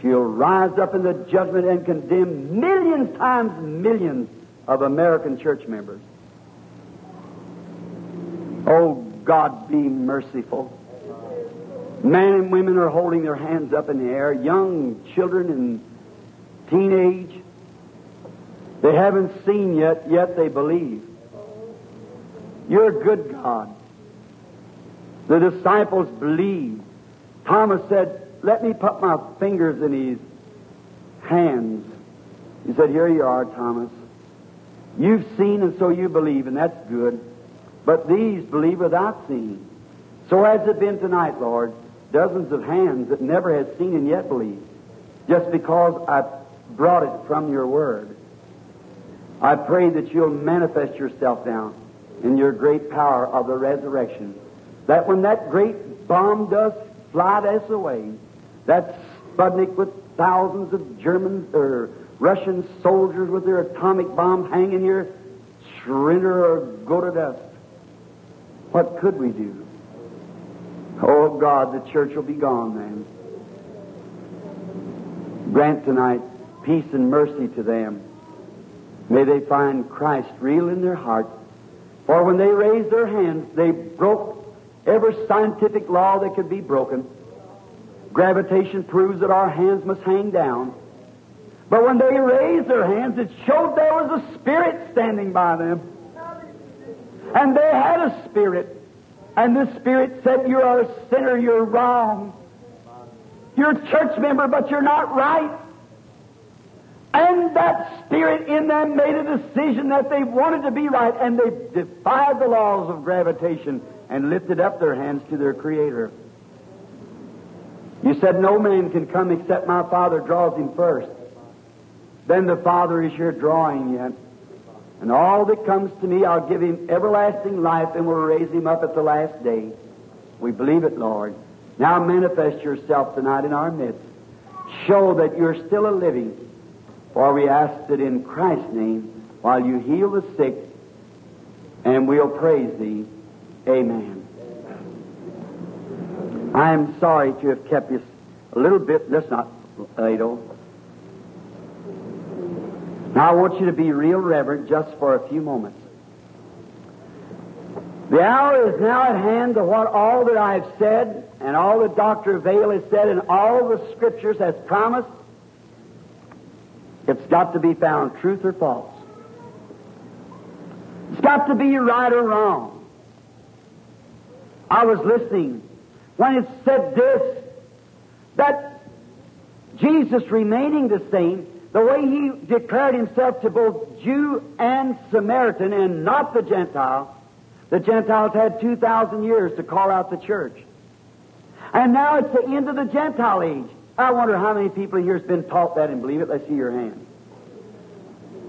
She'll rise up in the judgment and condemn millions times millions of American church members. Oh, God, be merciful. Men and women are holding their hands up in the air, young children and teenage. They haven't seen yet, yet they believe. You're a good God. The disciples believed. Thomas said, Let me put my fingers in his hands. He said, Here you are, Thomas. You've seen and so you believe, and that's good. But these believe without seeing. So has it been tonight, Lord. Dozens of hands that never had seen and yet believe. Just because I brought it from your word. I pray that you'll manifest yourself now in your great power of the resurrection. That when that great bomb does fly us away, that Sputnik with thousands of German or Russian soldiers with their atomic bomb hanging here, surrender or go to dust. What could we do? Oh God, the church will be gone then. Grant tonight peace and mercy to them. May they find Christ real in their heart. For when they raised their hands, they broke every scientific law that could be broken. Gravitation proves that our hands must hang down. But when they raised their hands, it showed there was a spirit standing by them. And they had a spirit. And the spirit said, You are a sinner, you're wrong. You're a church member, but you're not right. And that spirit in them made a decision that they wanted to be right, and they defied the laws of gravitation and lifted up their hands to their Creator. You said, No man can come except my Father draws him first. Then the Father is here drawing yet. And all that comes to me, I'll give him everlasting life and will raise him up at the last day. We believe it, Lord. Now manifest yourself tonight in our midst. Show that you're still a living. For we ask it in Christ's name while you heal the sick, and we'll praise thee. Amen. I am sorry to have kept you a little bit. That's not idle. Now I want you to be real reverent just for a few moments. The hour is now at hand to what all that I have said and all that Dr. Vayle has said and all the scriptures has promised. It's got to be found truth or false. It's got to be right or wrong. I was listening when it said this, that Jesus remaining the same, the way he declared himself to both Jew and Samaritan and not the Gentile, the Gentiles had 2,000 years to call out the church. And now it's the end of the Gentile age. I wonder how many people here has been taught that and believe it. Let's see your hand.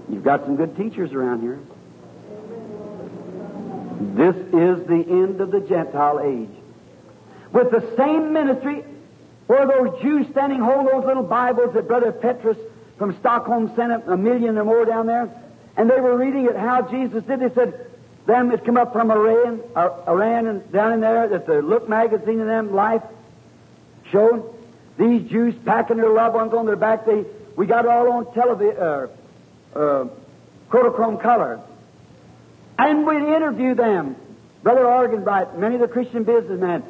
You've got some good teachers around here. This is the end of the Gentile age. With the same ministry where those Jews standing hold those little Bibles that Brother Pethrus from Stockholm sent up a million or more down there, and they were reading it how Jesus did. They said, them that come up from Iran, Iran and down in there, that the Look magazine and them life showed. These Jews packing their loved ones on their back. They we got it all on television, uh, uh, Kodachrome color. And we'd interview them. Brother Arganbright, many of the Christian businessmen.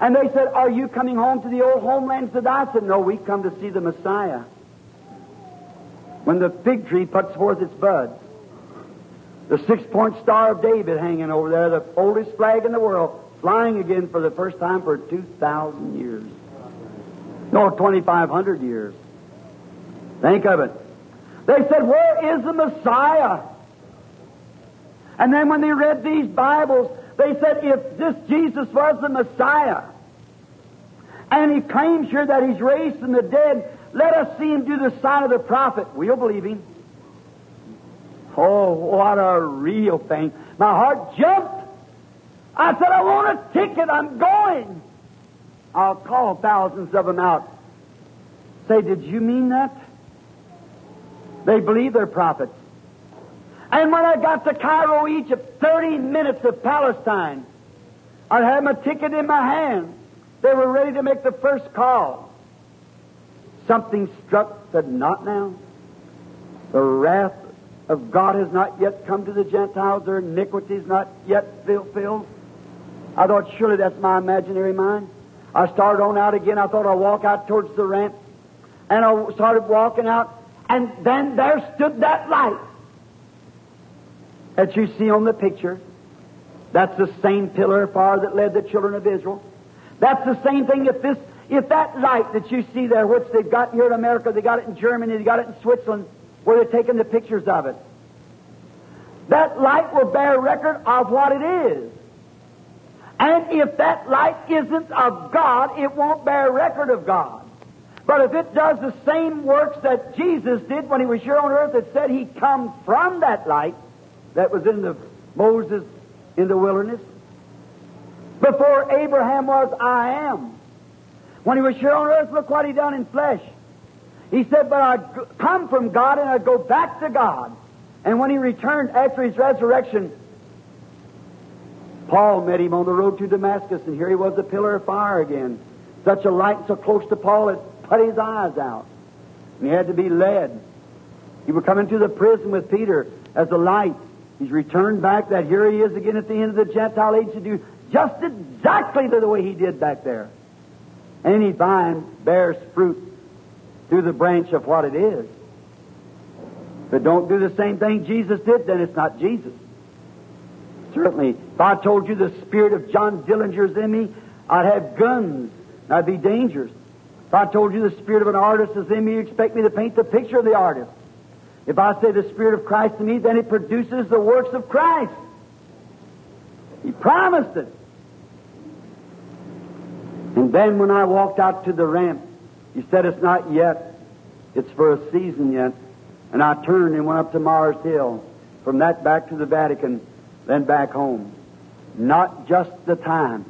And they said, Are you coming home to the old homeland? Said I said, No, we come to see the Messiah. When the fig tree puts forth its buds, the six point star of David hanging over there, the oldest flag in the world, flying again for the first time for 2,000 years. No, 2,500 years. Think of it. They said, Where is the Messiah? And then when they read these Bibles, they said, If this Jesus was the Messiah, and he claims here that he's raised from the dead, let us see him do the sign of the prophet. We'll believe him. Oh, what a real thing. My heart jumped. I said, I want a ticket. I'm going. I'll call thousands of them out. Say, did you mean that? They believe they're prophets. And when I got to Cairo, Egypt, 30 minutes of Palestine, I had my ticket in my hand. They were ready to make the first call. Something struck, said, Not now. The wrath of God has not yet come to the Gentiles, their iniquity is not yet fulfilled. I thought, surely that's my imaginary mind. I started on out again. I thought I'd walk out towards the ramp. And I started walking out, and then there stood that light that you see on the picture. That's the same pillar of fire that led the children of Israel. That's the same thing if this if that light that you see there, which they've got here in America, they got it in Germany, they got it in Switzerland, where they're taking the pictures of it. That light will bear record of what it is. And if that light isn't of God, it won't bear record of God. But if it does the same works that Jesus did when he was here on earth, that said he come from that light that was in the Moses in the wilderness. Before Abraham was, I am. When he was here on earth, look what he done in flesh. He said, But I come from God and I go back to God. And when he returned after his resurrection, Paul met him on the road to Damascus, and here he was, a pillar of fire again. Such a light so close to Paul it put his eyes out. And he had to be led. He would come into the prison with Peter as a light. He's returned back that here he is again at the end of the Gentile age to do just exactly the way he did back there. And Any vine bears fruit through the branch of what it is. But don't do the same thing Jesus did, then it's not Jesus. Certainly, if I told you the spirit of John Dillinger's in me, I'd have guns. And I'd be dangerous. If I told you the spirit of an artist is in me, you expect me to paint the picture of the artist. If I say the Spirit of Christ in me, then it produces the works of Christ. He promised it. And then when I walked out to the ramp, he said, It's not yet. It's for a season yet. And I turned and went up to Mars Hill. From that back to the Vatican, then back home. Not just the time.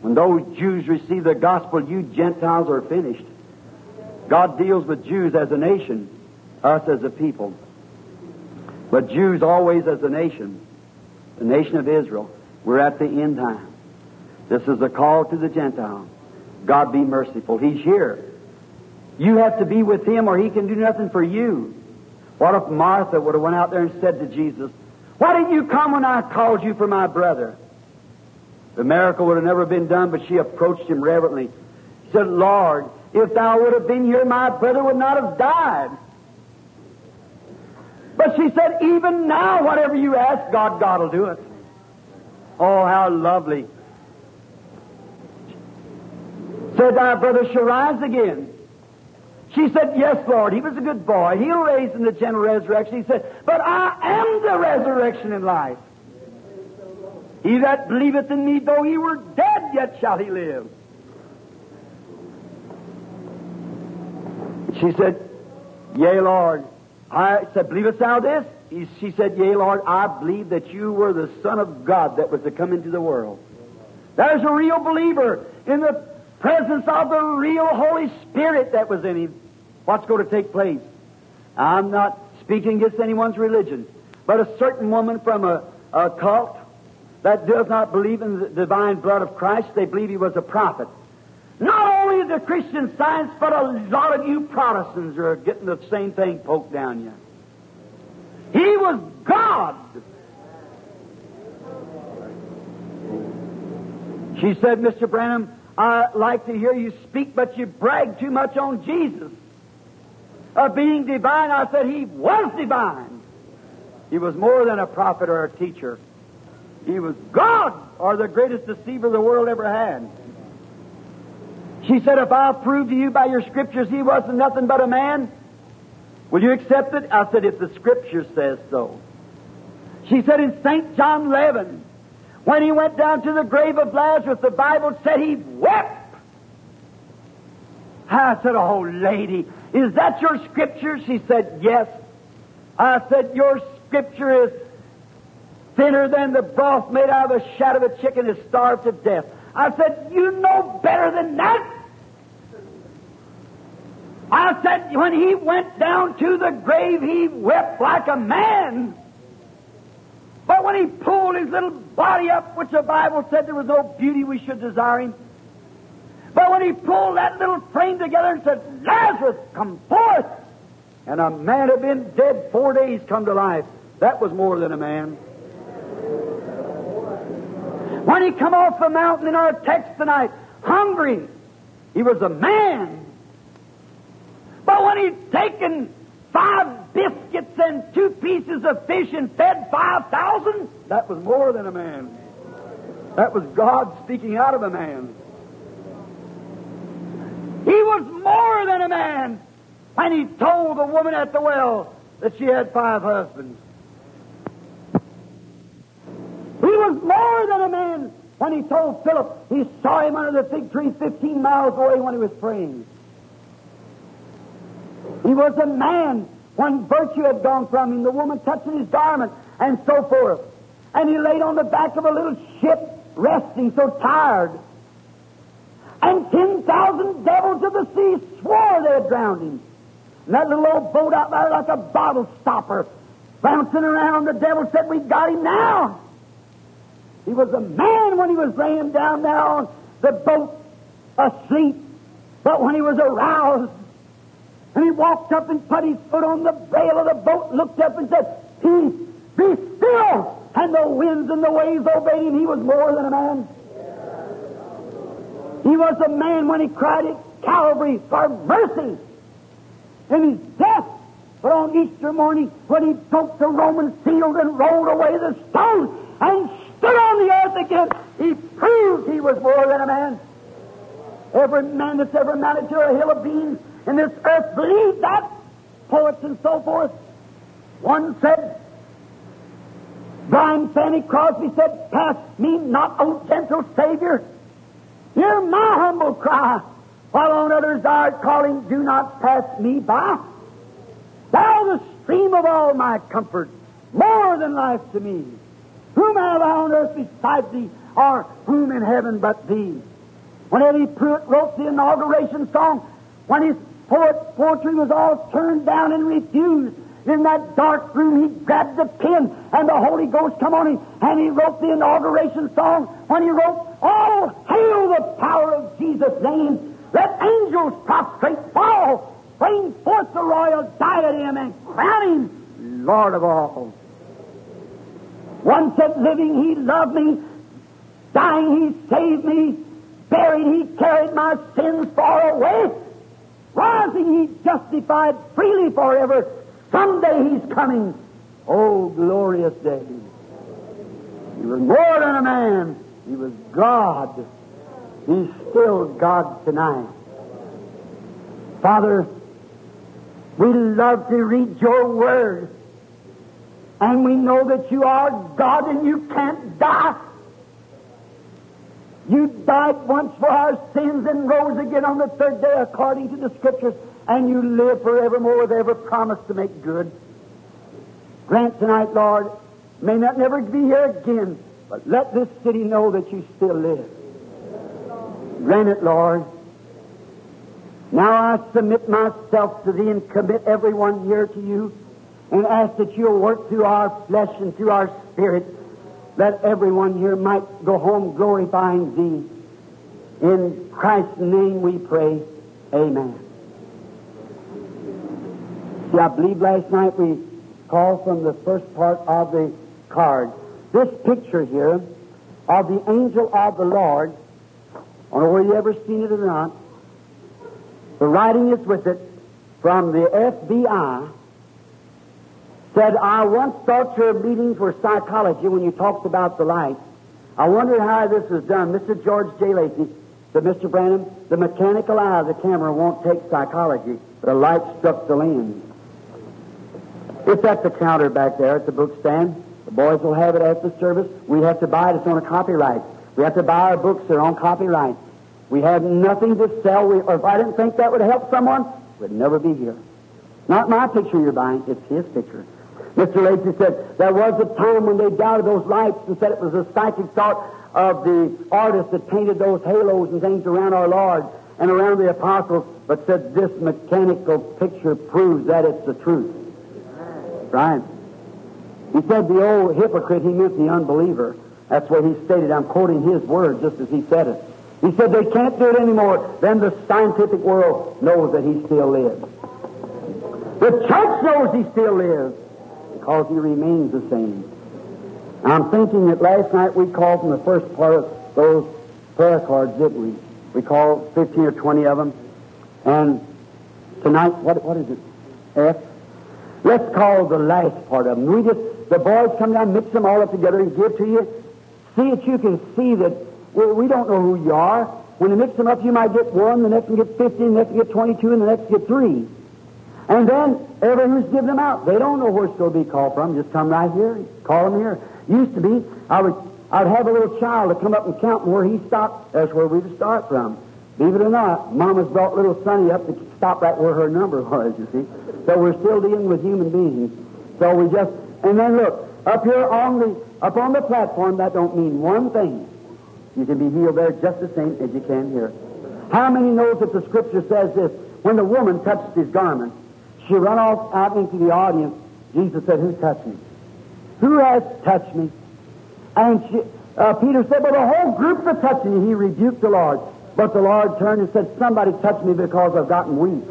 When those Jews receive the gospel, you Gentiles are finished. God deals with Jews as a nation, us as a people. But Jews always as a nation, the nation of Israel, we're at the end time. This is a call to the Gentile. God be merciful. He's here. You have to be with Him or He can do nothing for you. What if Martha would have went out there and said to Jesus, Why didn't you come when I called you for my brother? The miracle would have never been done, but she approached him reverently. She said, Lord, if thou would have been here, my brother would not have died. But she said, even now, whatever you ask God, God will do it. Oh, how lovely. Said, our brother shall rise again. She said, Yes, Lord. He was a good boy. He'll raise in the general resurrection. He said, But I am the resurrection and life. He that believeth in me, though he were dead, yet shall he live. She said, Yea, Lord. I said, Believest thou this? He, she said, Yea, Lord, I believe that you were the Son of God that was to come into the world. There's a real believer in the presence of the real Holy Spirit that was in him. What's going to take place? I'm not speaking against anyone's religion, but a certain woman from a, a cult that does not believe in the divine blood of Christ, they believe he was a prophet. Not only the Christian science, but a lot of you Protestants are getting the same thing poked down you. He was God. She said, Mr. Branham, I like to hear you speak, but you brag too much on Jesus. Of being divine, I said he was divine. He was more than a prophet or a teacher. He was God, or the greatest deceiver the world ever had. She said, If I'll prove to you by your scriptures he wasn't nothing but a man, will you accept it? I said, If the scripture says so. She said, In St. John 11, when he went down to the grave of Lazarus, the Bible said he wept. I said, Oh, lady, is that your scripture? She said, Yes. I said, Your scripture is thinner than the broth made out of the shat of a chicken is starved to death. I said, You know better than that. I said, when he went down to the grave, he wept like a man. But when he pulled his little body up, which the Bible said there was no beauty we should desire him, but when he pulled that little frame together and said, Lazarus, come forth! And a man had been dead four days come to life. That was more than a man. When he come off the mountain in our text tonight, hungry, he was a man. But when he'd taken five biscuits and two pieces of fish and fed 5,000, that was more than a man. That was God speaking out of a man. He was more than a man when he told the woman at the well that she had five husbands. He was more than a man when he told Philip he saw him under the fig tree 15 miles away when he was praying. He was a man when virtue had gone from him, the woman touching his garment, and so forth. And he laid on the back of a little ship, resting, so tired. And 10,000 devils of the sea swore they had drowned him. And that little old boat out there like a bottle stopper, bouncing around, the devil said, We've got him now. He was a man when he was laying down there on the boat asleep. But when he was aroused, and he walked up and put his foot on the rail of the boat, looked up and said, Peace, be still! And the winds and the waves obeyed him. He was more than a man. He was a man when he cried at Calvary for mercy in his death. But on Easter morning, when he broke the Roman seals and rolled away the stone and stood on the earth again, he proved he was more than a man. Every man that's ever mounted to a hill of beans in this earth believed that. Poets and so forth. One said, Blind Fanny Crosby said, Pass me not, O gentle Savior. Hear my humble cry, while on others art calling, Do not pass me by. Thou the stream of all my comfort, more than life to me. Whom have I on earth beside thee, or whom in heaven but thee? When Eddie Perronet wrote the inauguration song, when his poet, poetry was all turned down and refused, in that dark room, he grabbed the pen, and the Holy Ghost come on him, and he wrote the inauguration song. When he wrote, "All hail the power of Jesus' name! Let angels prostrate fall, bring forth the royal diadem, and crown him Lord of all." One said, "Living, he loved me; dying, he saved me; buried, he carried my sins far away; rising, he justified freely forever." Someday He's coming. Oh, glorious day. He was more than a man. He was God. He's still God tonight. Father, we love to read your word. And we know that you are God and you can't die. You died once for our sins and rose again on the third day according to the Scriptures and you live forevermore with every promise to make good. Grant tonight, Lord, may not never be here again, but let this city know that you still live. Grant it, Lord. Now I submit myself to Thee and commit everyone here to You and ask that You'll work through our flesh and through our spirit that everyone here might go home glorifying Thee. In Christ's name we pray. Amen. See, I believe last night we called from the first part of the card. This picture here of the angel of the Lord, I don't know whether you ever seen it or not. The writing is with it from the FBI. Said, I once thought your meetings were psychology when you talked about the light. I wondered how this was done. Mr. George J. Lacey said, Mr. Branham, the mechanical eye of the camera won't take psychology. The light struck the lens. It's at the counter back there at the book stand. The boys will have it after service. We have to buy it. It's on a copyright. We have to buy our books. They're on copyright. We have nothing to sell. We, or if I didn't think that would help someone, we'd never be here. Not my picture you're buying. It's his picture. Mr. Lacey said there was a time when they doubted those lights and said it was a psychic thought of the artist that painted those halos and things around our Lord and around the apostles, but said this mechanical picture proves that it's the truth. Right. He said the old hypocrite, he meant the unbeliever. That's what he stated. I'm quoting his words just as he said it. He said they can't do it anymore. Then the scientific world knows that he still lives. The church knows he still lives because he remains the same. I'm thinking that last night we called from the first part of those prayer cards, didn't we? We called 15 or 20 of them. And tonight, what, what is it? F? Let's call the last part of them. We just, the boys come down, mix them all up together and give to you. See that you can see that we, we don't know who you are. When you mix them up, you might get one, the next one get 15, the next one get 22, and the next get three. And then everyone who's giving them out, they don't know where it's going to be called from. Just come right here, call them here. Used to be, I would, I'd have a little child to come up and count where he stopped. That's where we'd start from. Believe it or not, Mama's brought little Sonny up to stop right where her number was, you see. So we're still dealing with human beings. So we just, and then look, up here on the, up on the platform, that don't mean one thing. You can be healed there just the same as you can here. How many knows that the scripture says this? When the woman touched his garment, she run off out into the audience. Jesus said, Who touched me? Who has touched me? And she, uh, Peter said, Well, the whole group's are touching you. He rebuked the Lord. But the Lord turned and said, Somebody touched me because I've gotten weak.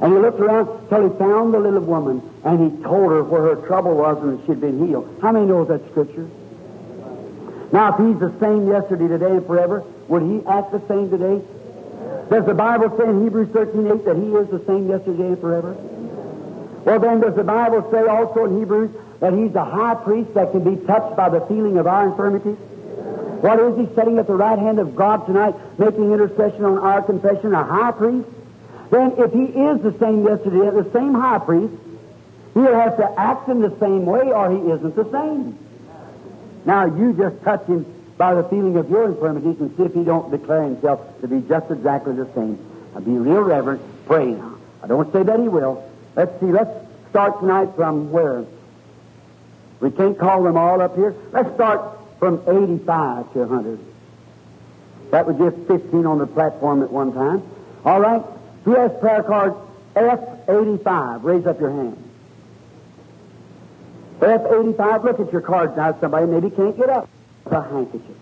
And he looked around till he found the little woman, and he told her where her trouble was and she'd been healed. How many knows that scripture? Now, if he's the same yesterday, today, and forever, would he act the same today? Does the Bible say in Hebrews 13:8 that he is the same yesterday and forever? Well, then, does the Bible say also in Hebrews that he's the high priest that can be touched by the feeling of our infirmities? What is he sitting at the right hand of God tonight, making intercession on our confession, a high priest? Then, if he is the same yesterday, the same high priest, he'll have to act in the same way or he isn't the same. Now, you just touch him by the feeling of your infirmities and see if he don't declare himself to be just exactly the same. Now, be real reverent. Pray now. I don't say that he will. Let's see. Let's start tonight from where? We can't call them all up here. Let's start from 85 to 100. That would give 15 on the platform at one time. All right? Who has prayer card F85? Raise up your hand. F85, look at your cards now. Somebody maybe can't get up. A handkerchief.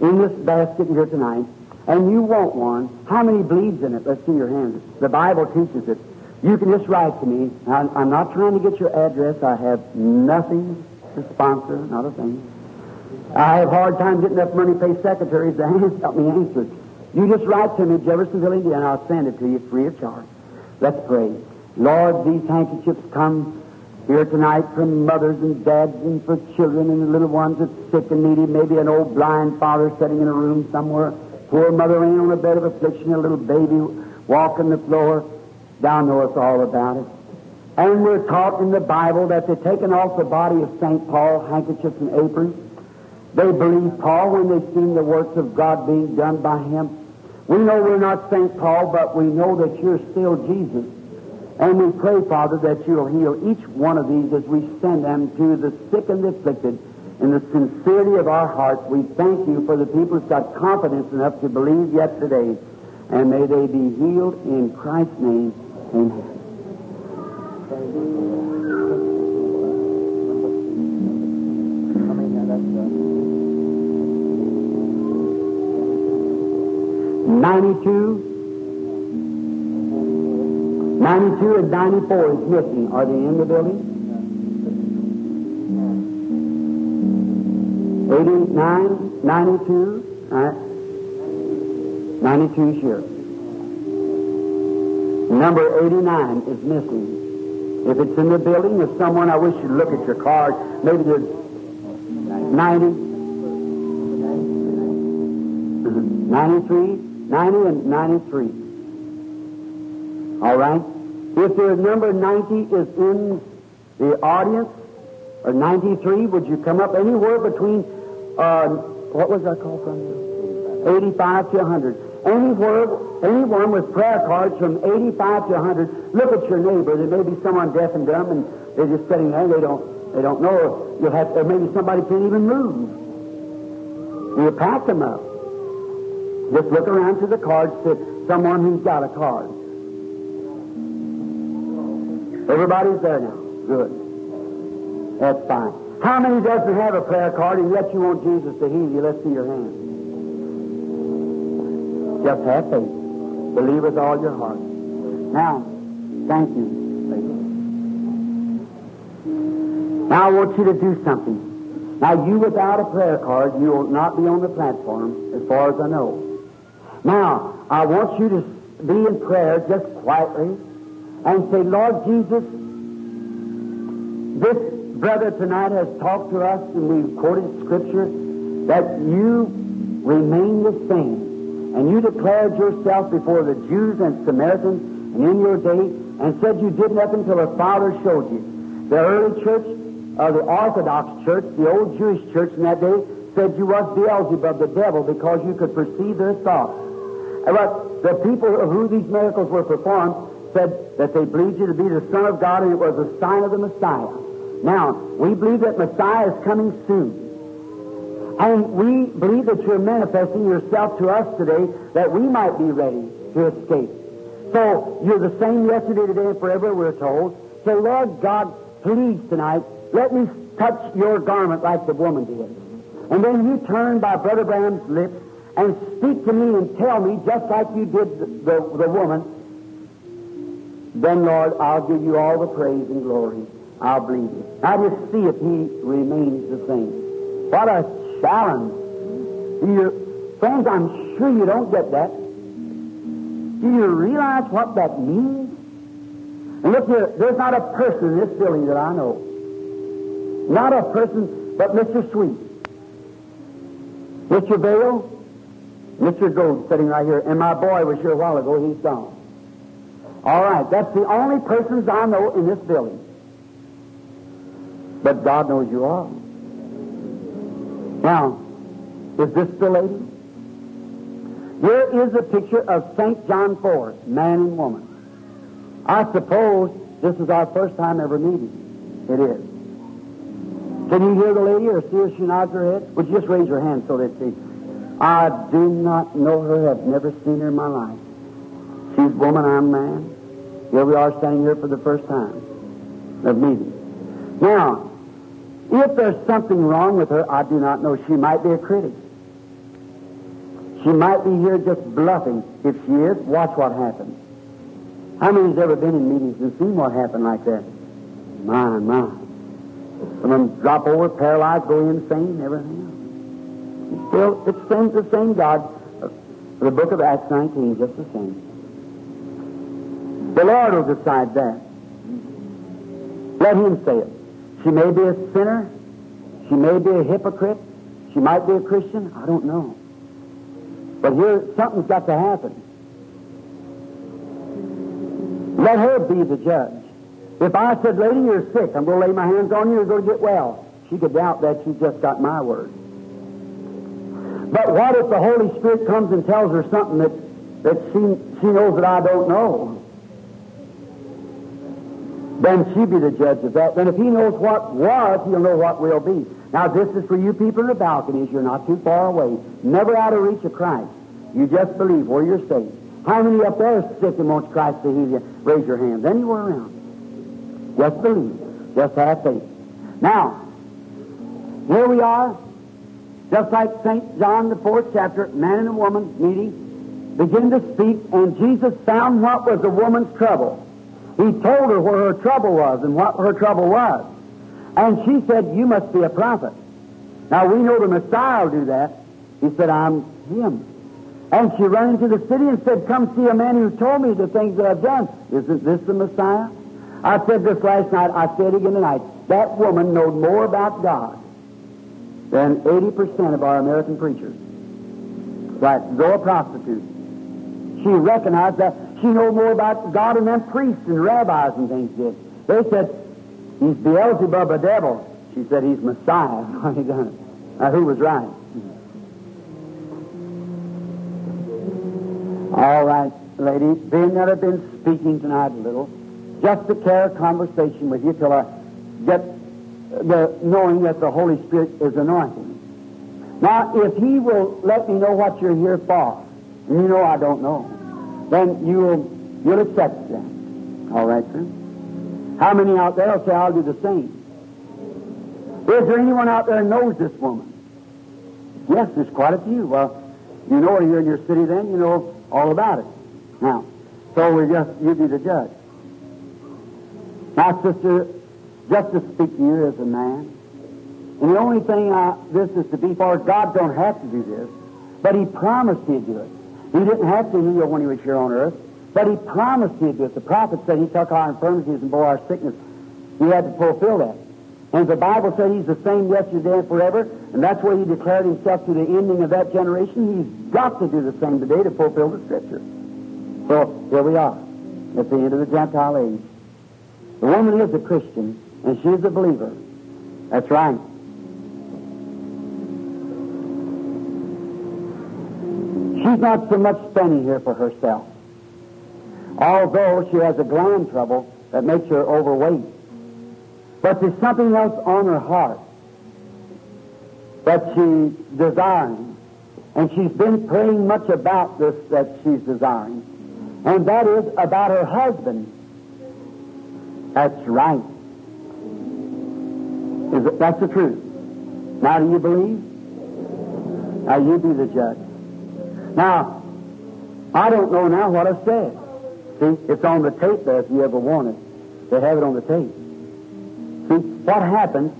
In this basket here tonight, and you want one. How many bleeds in it? Let's see your hands. The Bible teaches it. You can just write to me. I'm, I'm not trying to get your address. I have nothing to sponsor, not a thing. I have a hard time getting enough money to pay secretaries to help me answer. You just write to me, Jeffersonville, Indiana. I'll send it to you free of charge. Let's pray. Lord, these handkerchiefs come here tonight from mothers and dads and for children and the little ones that's sick and needy. Maybe an old blind father sitting in a room somewhere. Poor mother laying on a bed of affliction, a little baby walking the floor. Thou knowest all about it. And we're taught in the Bible that they're taken off the body of St. Paul, handkerchiefs and aprons. They believe Paul when they've seen the works of God being done by him. We know we're not St. Paul, but we know that you're still Jesus. And we pray, Father, that you'll heal each one of these as we send them to the sick and the afflicted. In the sincerity of our hearts, we thank you for the people who've got confidence enough to believe yet today. And may they be healed in Christ's name. Amen. Ninety-two. 92 and 94 is missing. Are they in the building? 89, 92, all right. 92 is here. Number 89 is missing. If it's in the building, if someone, I wish you'd look at your card. Maybe there's 90, 93, 90 and 93. All right? If the number 90 is in the audience, or 93, would you come up anywhere between, uh, what was that call from? you? 85 to 100. Anywhere, anyone with prayer cards from 85 to 100, look at your neighbor. There may be someone deaf and dumb, and they're just sitting there. They don't, they don't know. You'll have, or maybe somebody can't even move. You pack them up. Just look around to the cards to someone who's got a card. Everybody's there now. Good. That's fine. How many doesn't have a prayer card and yet you want Jesus to heal you? Let's see your hand. Just have faith. Believe with all your heart. Now, thank you. Now I want you to do something. Now you without a prayer card, you will not be on the platform, as far as I know. Now, I want you to be in prayer just quietly and say, Lord Jesus, this brother tonight has talked to us and we've quoted scripture that you remain the same. And you declared yourself before the Jews and Samaritans and in your day and said you did nothing until the Father showed you. The early church, uh, the Orthodox church, the old Jewish church in that day said you was Beelzebub, the devil, because you could perceive their thoughts. But the people of who these miracles were performed said that they believed you to be the Son of God and it was a sign of the Messiah. Now, we believe that Messiah is coming soon. And we believe that you're manifesting yourself to us today that we might be ready to escape. So, you're the same yesterday, today, and forever, we're told. So, Lord God, please tonight, let me touch your garment like the woman did. And then you turn by Brother Branham's lips and speak to me and tell me, just like you did the, the, the woman, then, Lord, I'll give you all the praise and glory. I'll believe you. Now just see if he remains the same. What a challenge. Do you, friends, I'm sure you don't get that. Do you realize what that means? And look here, there's not a person in this building that I know. Not a person but Mr. Sweet. Mr. Vayle, Mr. Gold sitting right here, and my boy was here a while ago, he's gone. All right, that's the only persons I know in this building. But God knows you all. Now, is this the lady? Here is a picture of St. John 4, man and woman. I suppose this is our first time ever meeting. It is. Can you hear the lady or see her? She nods her head. Would you just raise your hand so they see? I do not know her, have never seen her in my life. She's woman, I'm man. Here we are standing here for the first time of meeting. Now, if there's something wrong with her, I do not know. She might be a critic. She might be here just bluffing. If she is, watch what happens. How many's ever been in meetings and seen what happened like that? My, my. Some of them drop over, paralyzed, go insane, everything else. Still, the the same God. The book of Acts 19, just the same. The Lord will decide that. Let Him say it. She may be a sinner. She may be a hypocrite. She might be a Christian. I don't know. But here, something's got to happen. Let her be the judge. If I said, lady, you're sick, I'm going to lay my hands on you, you're going to get well. She could doubt that she just got my word. But what if the Holy Spirit comes and tells her something that, that she, she knows that I don't know? Then she be the judge of that. Then if he knows what was, he'll know what will be. Now this is for you people in the balconies. You're not too far away. Never out of reach of Christ. You just believe where you're safe. How many up there are sick and wants Christ to heal you? Raise your hands. Anywhere around. Just believe. Just have faith. Now, here we are, just like St. John, the fourth chapter, man and a woman meeting, begin to speak, and Jesus found what was the woman's trouble. He told her where her trouble was and what her trouble was. And she said, You must be a prophet. Now, we know the Messiah will do that. He said, I'm him. And she ran into the city and said, Come see a man who told me the things that I've done. Isn't this the Messiah? I said this last night. I said it again tonight. That woman knowed more about God than 80% of our American preachers. Right, go a prostitute. She recognized that she knew more about God than them priests and rabbis and things did. They said, He's Beelzebub, a devil. She said, He's Messiah. Now, who was right? All right, lady. Being that I've been speaking tonight a little, just to carry a conversation with you till I get the knowing that the Holy Spirit is anointing. Now, if He will let me know what you're here for, you know I don't know, then you'll you'll accept that. All right, sir. How many out there will say I'll do the same? Is there anyone out there knows this woman? Yes, there's quite a few. Well, you know her here in your city then, you know all about it. Now, so we just, you be the judge. Now, sister, just to speak to you as a man, and the only thing I, this is to be for, God don't have to do this, but He promised He'd do it. He didn't have to heal when He was here on earth, but He promised He'd do it. The prophet said He took our infirmities and bore our sickness. He had to fulfill that. And the Bible said He's the same yesterday and forever, and that's where He declared Himself to the ending of that generation. He's got to do the same today to fulfill the Scripture. So here we are, at the end of the Gentile age. The woman is a Christian, and she is a believer. That's right. She's not so much standing here for herself. Although she has a gland trouble that makes her overweight. But there's something else on her heart that she's desiring. And she's been praying much about this that she's desiring. And that is about her husband. That's right. Is it, that's the truth. Now, do you believe? Now, you be the judge. Now, I don't know now what I said. See, it's on the tape there if you ever want it. They have it on the tape. See, what happens,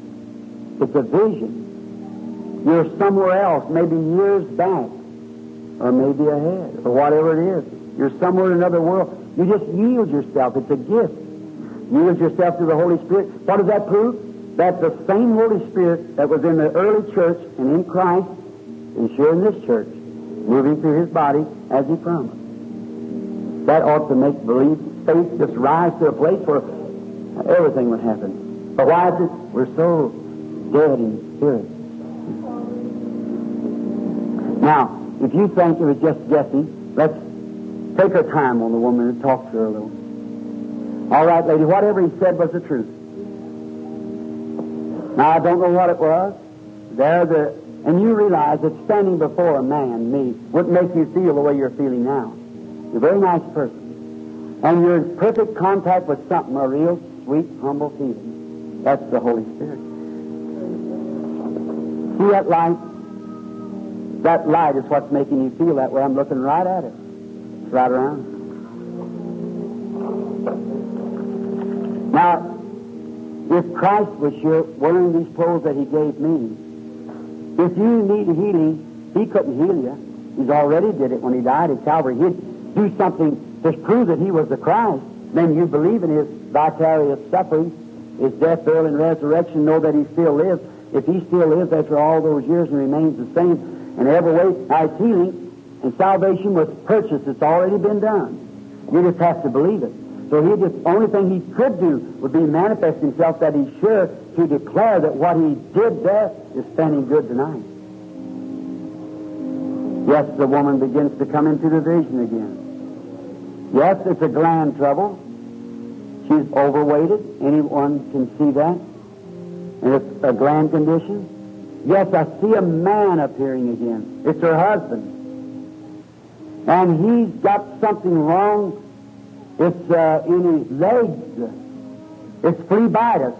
it's a vision. You're somewhere else, maybe years back, or maybe ahead, or whatever it is. You're somewhere in another world. You just yield yourself. It's a gift. Yield yourself to the Holy Spirit. What does that prove? That the same Holy Spirit that was in the early church and in Christ is here in this church, moving through His body as He promised. That ought to make belief, faith just rise to a place where everything would happen. But why is it? We're so dead in spirit. Now, if you think it was just guessing, let's take our time on the woman and talk to her a little. All right, lady, whatever he said was the truth. Now, I don't know what it was. There, the, and you realize that standing before a man, me, wouldn't make you feel the way you're feeling now. You're a very nice person. And you're in perfect contact with something, a real sweet, humble feeling. That's the Holy Spirit. See that light? That light is what's making you feel that way. I'm looking right at it. It's right around. Now, if Christ was here wearing these clothes that He gave me, if you need healing, He couldn't heal you. He's already did it when He died at Calvary. He'd do something to prove that He was the Christ. Then you believe in His vicarious suffering, His death, burial, and resurrection, know that He still lives. If He still lives after all those years and remains the same in every way, His healing and salvation was purchased. It's already been done. You just have to believe it. So he just only thing he could do would be manifest himself that he's sure to declare that what he did there is standing good tonight. Yes, the woman begins to come into the vision again. Yes, it's a gland trouble. She's overweighted. Anyone can see that. And it's a gland condition. Yes, I see a man appearing again. It's her husband. And he's got something wrong it's uh, in his legs. It's phlebitis,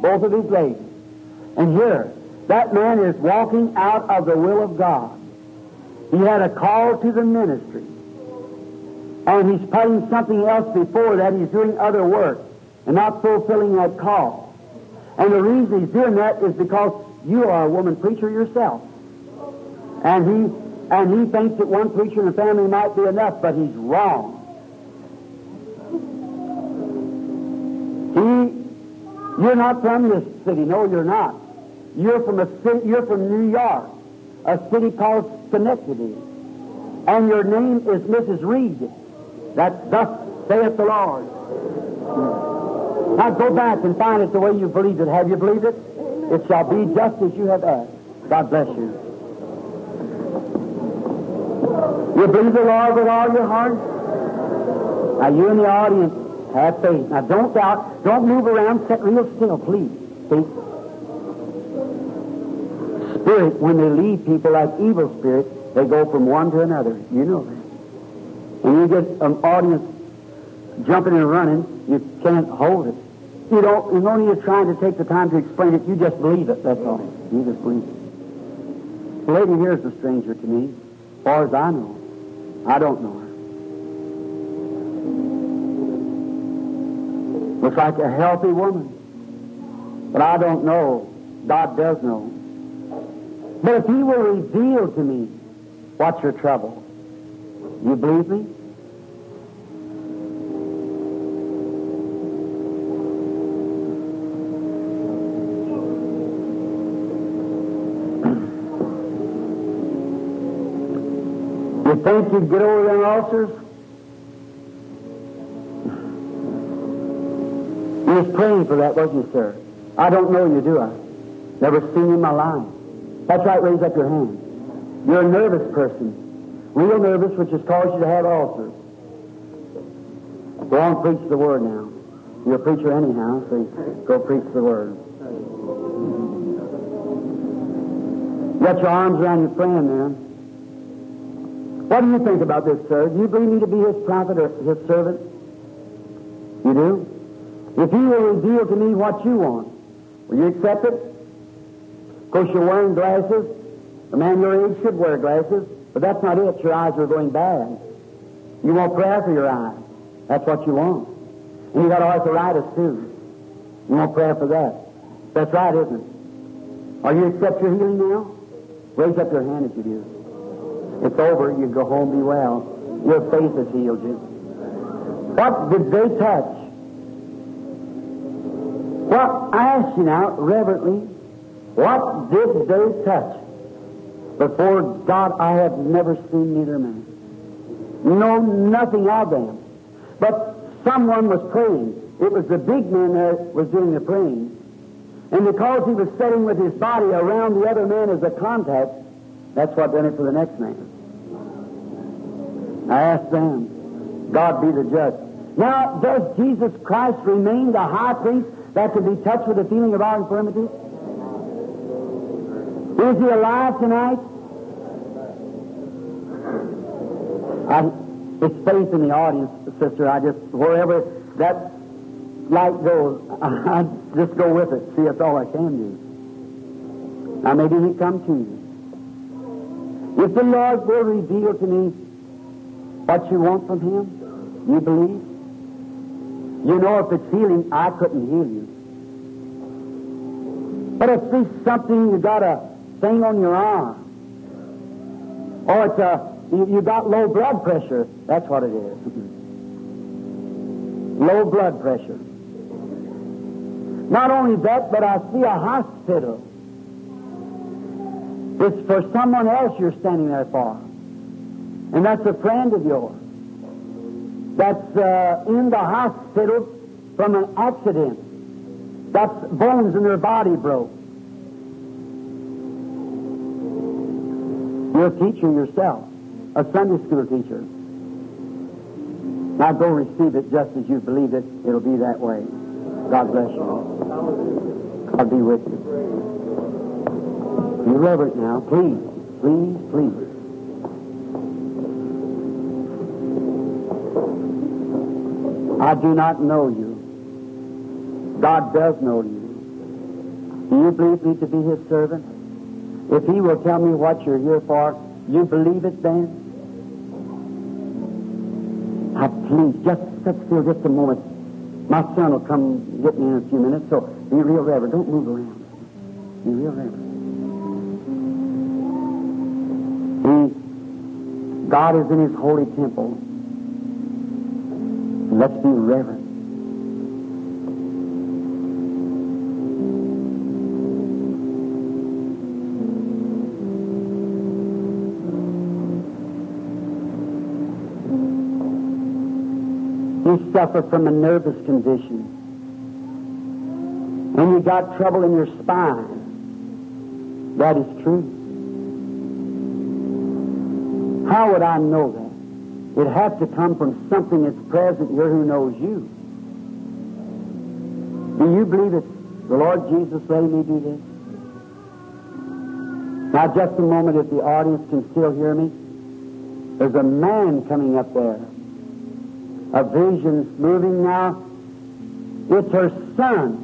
both of his legs. And here, that man is walking out of the will of God. He had a call to the ministry. And he's putting something else before that. He's doing other work and not fulfilling that call. And the reason he's doing that is because you are a woman preacher yourself. And he and he thinks that one preacher in the family might be enough, but he's wrong. You're not from this city. No, you're not. You're from a city, you're from New York, a city called Schenectady. And your name is Mrs. Reed. That thus saith the Lord. Now go back and find it the way you believed it. Have you believed it? It shall be just as you have asked. God bless you. You believe the Lord with all your heart? Now you in the audience, have faith. Now don't doubt. Don't move around. Sit real still, please. See? Spirit, when they leave people like evil spirits, they go from one to another. You know that. And you get an audience jumping and running, you can't hold it. You don't, no need of trying to take the time to explain it. You just believe it, that's all. You just believe it. The lady here is a stranger to me, as far as I know. I don't know Looks like a healthy woman. But I don't know. God does know. But if He will reveal to me what's your trouble, you believe me? You think you'd get over them ulcers? You was praying for that, wasn't you, sir? I don't know you, do I? Never seen you in my life. That's right, raise up your hand. You're a nervous person. Real nervous, which has caused you to have ulcers. Go on, preach the word now. You're a preacher anyhow, so go preach the word. Got your arms around your friend there. What do you think about this, sir? Do you believe me to be his prophet or his servant? You do? If he will reveal to me what you want, will you accept it? Of course, you're wearing glasses. A man your age should wear glasses, but that's not it. Your eyes are going bad. You want prayer for your eyes. That's what you want. And you got arthritis, too. You want prayer for that. That's right, isn't it? Are you accept your healing now? Raise up your hand if you do. It's over. You go home, be well. Your faith has healed you. What did they touch? Well, I ask you now, reverently, what did they touch? Before God, I have never seen neither man. Know nothing of them. But someone was praying. It was the big man that was doing the praying. And because he was sitting with his body around the other man as a contact, that's what done it for the next man. I asked them, God be the judge. Now, does Jesus Christ remain the high priest that could be touched with the feeling of our infirmities? Is he alive tonight? I, it's faith in the audience, sister. I just, wherever that light goes, I, I just go with it. See, that's all I can do. Now, maybe he come to you. If the Lord will reveal to me what you want from him, you believe? You know, if it's healing, I couldn't heal you. But if there's something you got a thing on your arm, or it's a you, you got low blood pressure, that's what it is. low blood pressure. Not only that, but I see a hospital. It's for someone else you're standing there for. And that's a friend of yours that's uh, in the hospital from an accident. That's bones in their body broke. You're a teacher yourself, a Sunday school teacher. Now go receive it just as you believe it. It'll be that way. God bless you. God be with you. Be reverent now, please, please, please. I do not know you. God does know you. Do you believe me to be His servant? If He will tell me what you're here for, you believe it then? Now, please, just sit still just a moment. My son will come get me in a few minutes, so be real reverent. Don't move around. Be real reverent. He, God is in His holy temple. Let's be reverent. You suffer from a nervous condition. And you got trouble in your spine. That is true. How would I know that? It has to come from something that's present here who knows you. Do you believe that the Lord Jesus let me do this? Now, just a moment, if the audience can still hear me. There's a man coming up there. A vision's moving now. It's her son.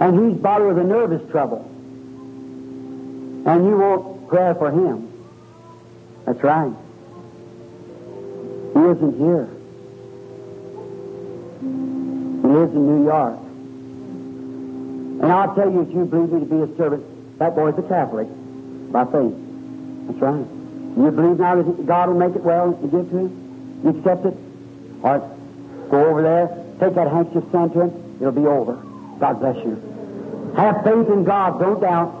And he's bothered with a nervous trouble. And you won't pray for him. That's right. He isn't here. He lives in New York. And I'll tell you, if you believe me to be a servant, that boy's a Catholic by faith. That's right. You believe now that God will make it well and give to him? You accept it? All right. Go over there. Take that handkerchief, send to him. It'll be over. God bless you. Have faith in God. Don't doubt.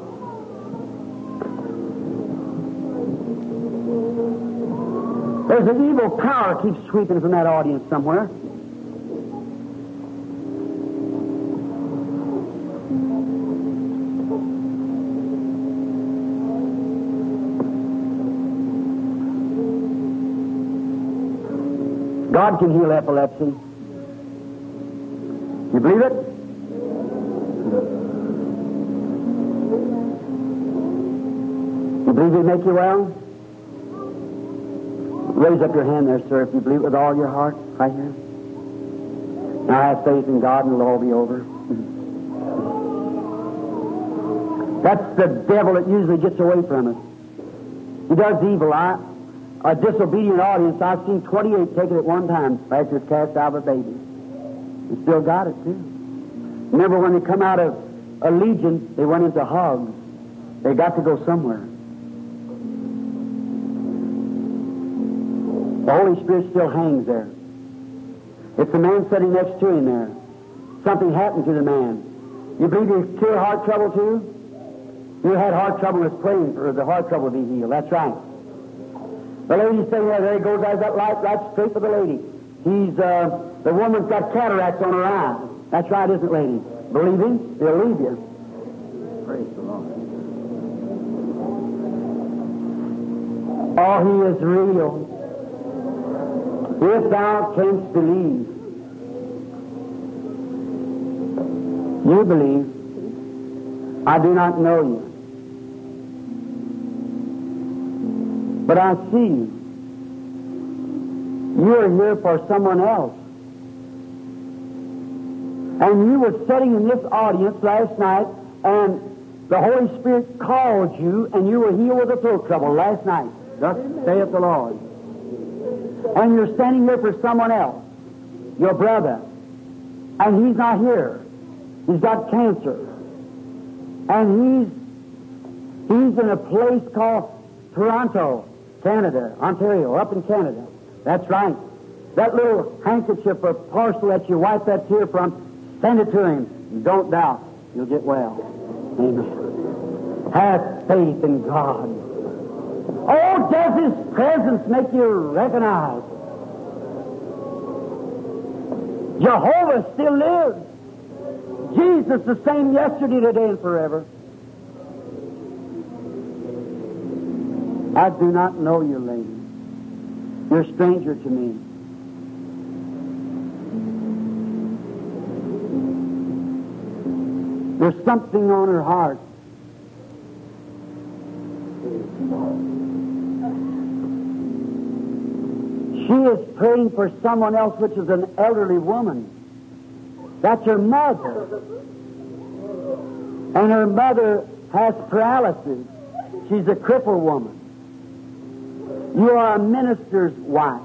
There's an evil power keeps sweeping from that audience somewhere. God can heal epilepsy. You believe it? You believe He'll make you well? Raise up your hand there, sir, if you believe with all your heart, right here. Now I have faith in God and it'll all be over. That's the devil that usually gets away from us. He does evil. I, a disobedient audience, I've seen 28 take it at one time after it's cast out of a baby. And still got it, too. Remember when they come out of a legion, they went into hogs. They got to go somewhere. The Holy Spirit still hangs there. It's the man sitting next to him there. Something happened to the man. You believe he cured heart trouble too? You had heart trouble was praying for the heart trouble to be healed. That's right. The lady's saying there, there he goes, there's that light right straight for the lady. He's, uh, the woman's got cataracts on her eye. That's right, isn't it, lady? Believe him, he'll leave you. Praise the Lord. Oh, he is real. If thou canst believe, you believe. I do not know you. But I see you. You are here for someone else. And you were sitting in this audience last night, and the Holy Spirit called you, and you were healed with a throat trouble last night. Thus saith the Lord. And you're standing here for someone else, your brother, and he's not here. He's got cancer. And he's he's in a place called Toronto. Canada, Ontario, up in Canada. That's right. That little handkerchief or parcel that you wipe that tear from, send it to him. Don't doubt. You'll get well. Amen. Have faith in God. Oh, does His presence make you recognize? Jehovah still lives. Jesus the same yesterday, today, and forever. I do not know you, lady. You're a stranger to me. There's something on her heart. She is praying for someone else, which is an elderly woman. That's her mother. And her mother has paralysis. She's a crippled woman. You are a minister's wife.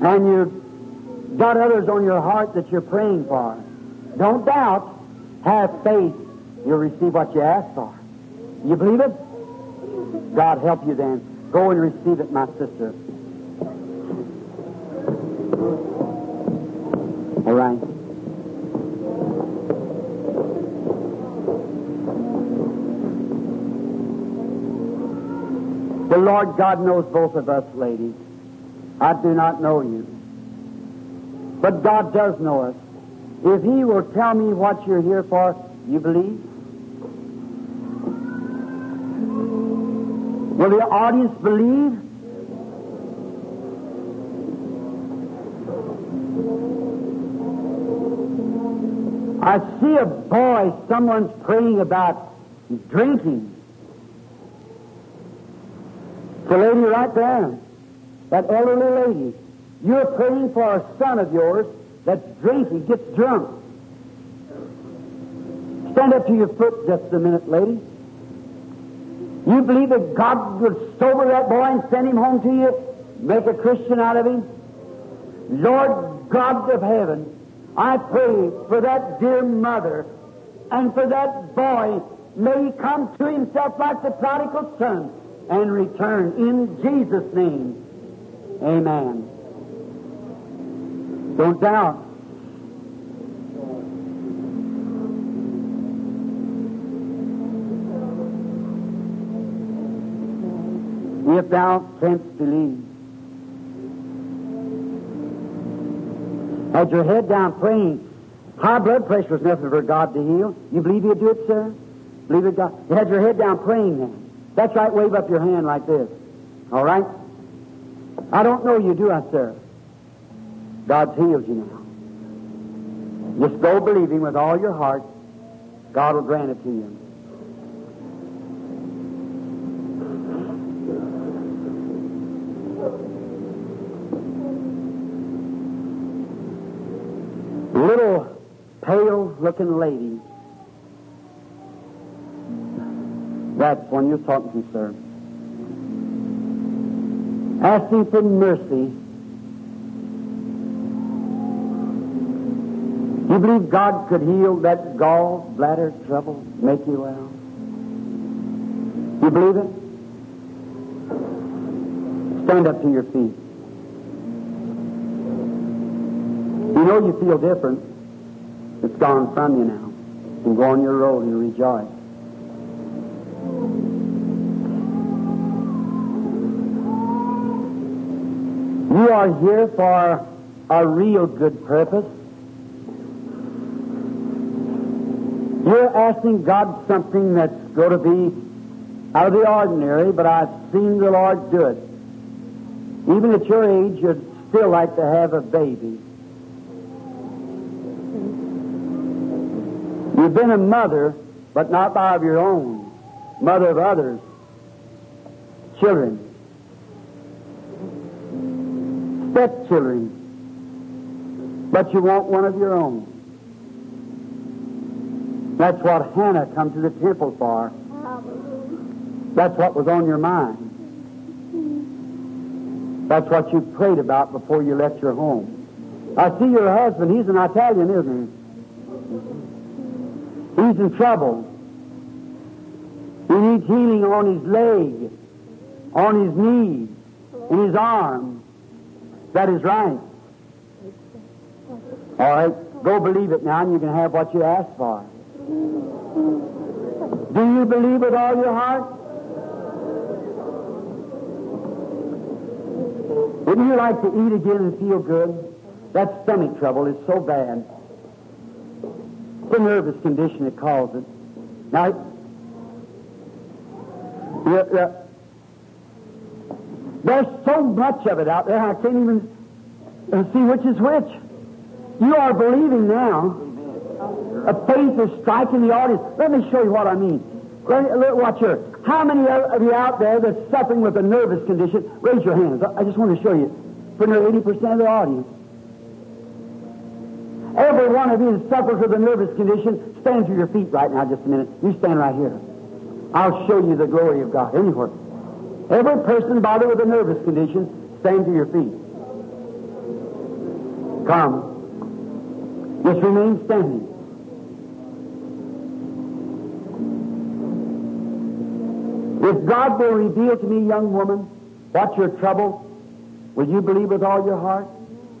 And you've got others on your heart that you're praying for. Don't doubt. Have faith. You'll receive what you ask for. You believe it? God help you then. Go and receive it, my sister. All right. Lord God knows both of us, ladies. I do not know you. But God does know us. If He will tell me what you're here for, you believe? Will the audience believe? I see a boy, someone's praying about drinking. The lady right there, that elderly lady, You're praying for a son of yours that's drinking, gets drunk. Stand up to your foot just a minute, lady. You believe that God would sober that boy and send him home to you, make a Christian out of him? Lord God of heaven, I pray for that dear mother and for that boy. May he come to himself like the prodigal son and return in Jesus' name. Amen. Don't doubt. If thou canst believe. Had your head down praying. High blood pressure was nothing for God to heal. You believe He'll do it, sir? Believe it, God? You had your head down praying then. That's right, wave up your hand like this. All right? I don't know you, do I, sir? God's healed you now. Just go believing with all your heart. God will grant it to you. Little pale looking lady. That's one you're talking to, sir. Asking for mercy. You believe God could heal that gall bladder trouble, make you well? You believe it? Stand up to your feet. You know you feel different. It's gone from you now. You can go on your road and rejoice. You are here for a real good purpose. You're asking God something that's going to be out of the ordinary, but I've seen the Lord do it. Even at your age, you'd still like to have a baby. You've been a mother, but not by of your own. Mother of others. Children. Stepchildren. But you want one of your own. That's what Hannah come to the temple for. That's what was on your mind. That's what you prayed about before you left your home. I see your husband. He's an Italian, isn't he? He's in trouble. He needs healing on his leg, on his knee, in his arm. That is right. All right, go believe it now, and you can have what you asked for. Do you believe with all your heart? Wouldn't you like to eat again and feel good? That stomach trouble is so bad. A nervous condition, it calls it. Now, yeah. There's so much of it out there, I can't even uh, see which is which. You are believing now. A faith is striking the audience. Let me show you what I mean. Let, let, watch here. How many of you out there that's suffering with a nervous condition? Raise your hands. I just want to show you. For nearly 80% of the audience. Every one of you that suffers with a nervous condition, stand to your feet right now just a minute. You stand right here. I'll show you the glory of God anywhere. Every person bothered with a nervous condition, stand to your feet. Come. Just remain standing. If God will reveal to me, young woman, what's your trouble, will you believe with all your heart?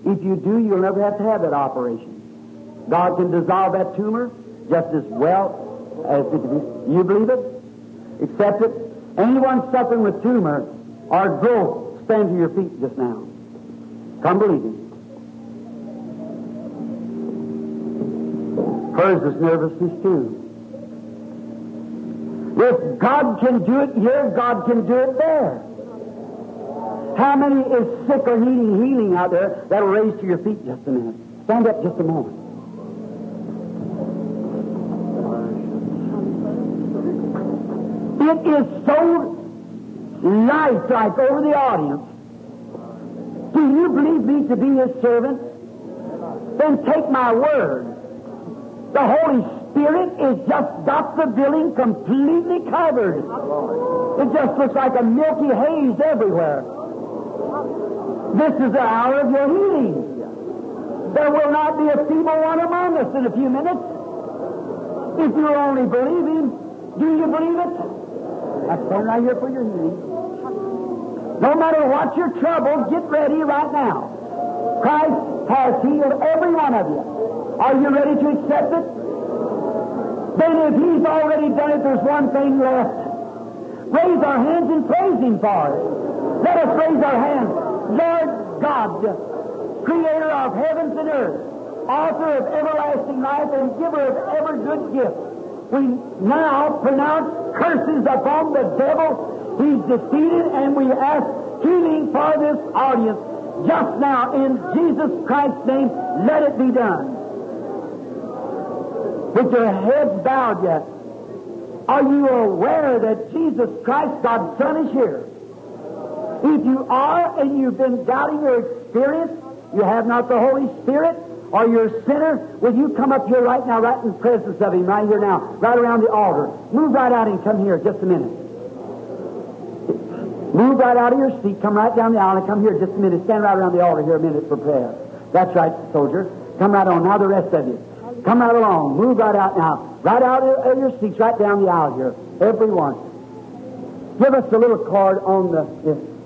If you do, you'll never have to have that operation. God can dissolve that tumor just as well as it. You believe it? Accept it? Anyone suffering with tumor or growth, stand to your feet just now. Come believe me. Hers is nervousness too. If God can do it here, God can do it there. How many is sick or needing healing out there that'll raise to your feet just a minute? Stand up just a moment. It is so lifelike over the audience. Do you believe me to be his servant? Then take my word. The Holy Spirit is just got the building completely covered. It just looks like a milky haze everywhere. This is the hour of your healing. There will not be a feeble one among us in a few minutes. If you only believe Him, do you believe it? That's one right here for your healing. No matter what your trouble, get ready right now. Christ has healed every one of you. Are you ready to accept it? Then if He's already done it, there's one thing left. Raise our hands and praise Him for it. Let us raise our hands. Lord God, creator of heavens and earth, author of everlasting life, and giver of every good gift. We now pronounce curses upon the devil. He's defeated, and we ask healing for this audience. Just now, in Jesus Christ's name, let it be done. With your heads bowed yet, are you aware that Jesus Christ, God's Son, is here? If you are and you've been doubting your experience, you have not the Holy Spirit, or you're a sinner, will you come up here right now, right in the presence of Him, right here now, right around the altar? Move right out and come here just a minute. Move right out of your seat, come right down the aisle and come here just a minute. Stand right around the altar here a minute for prayer. That's right, soldier. Come right on. Now the rest of you. Come right along. Move right out now. Right out of your seats, right down the aisle here. Everyone. Give us a little card on the.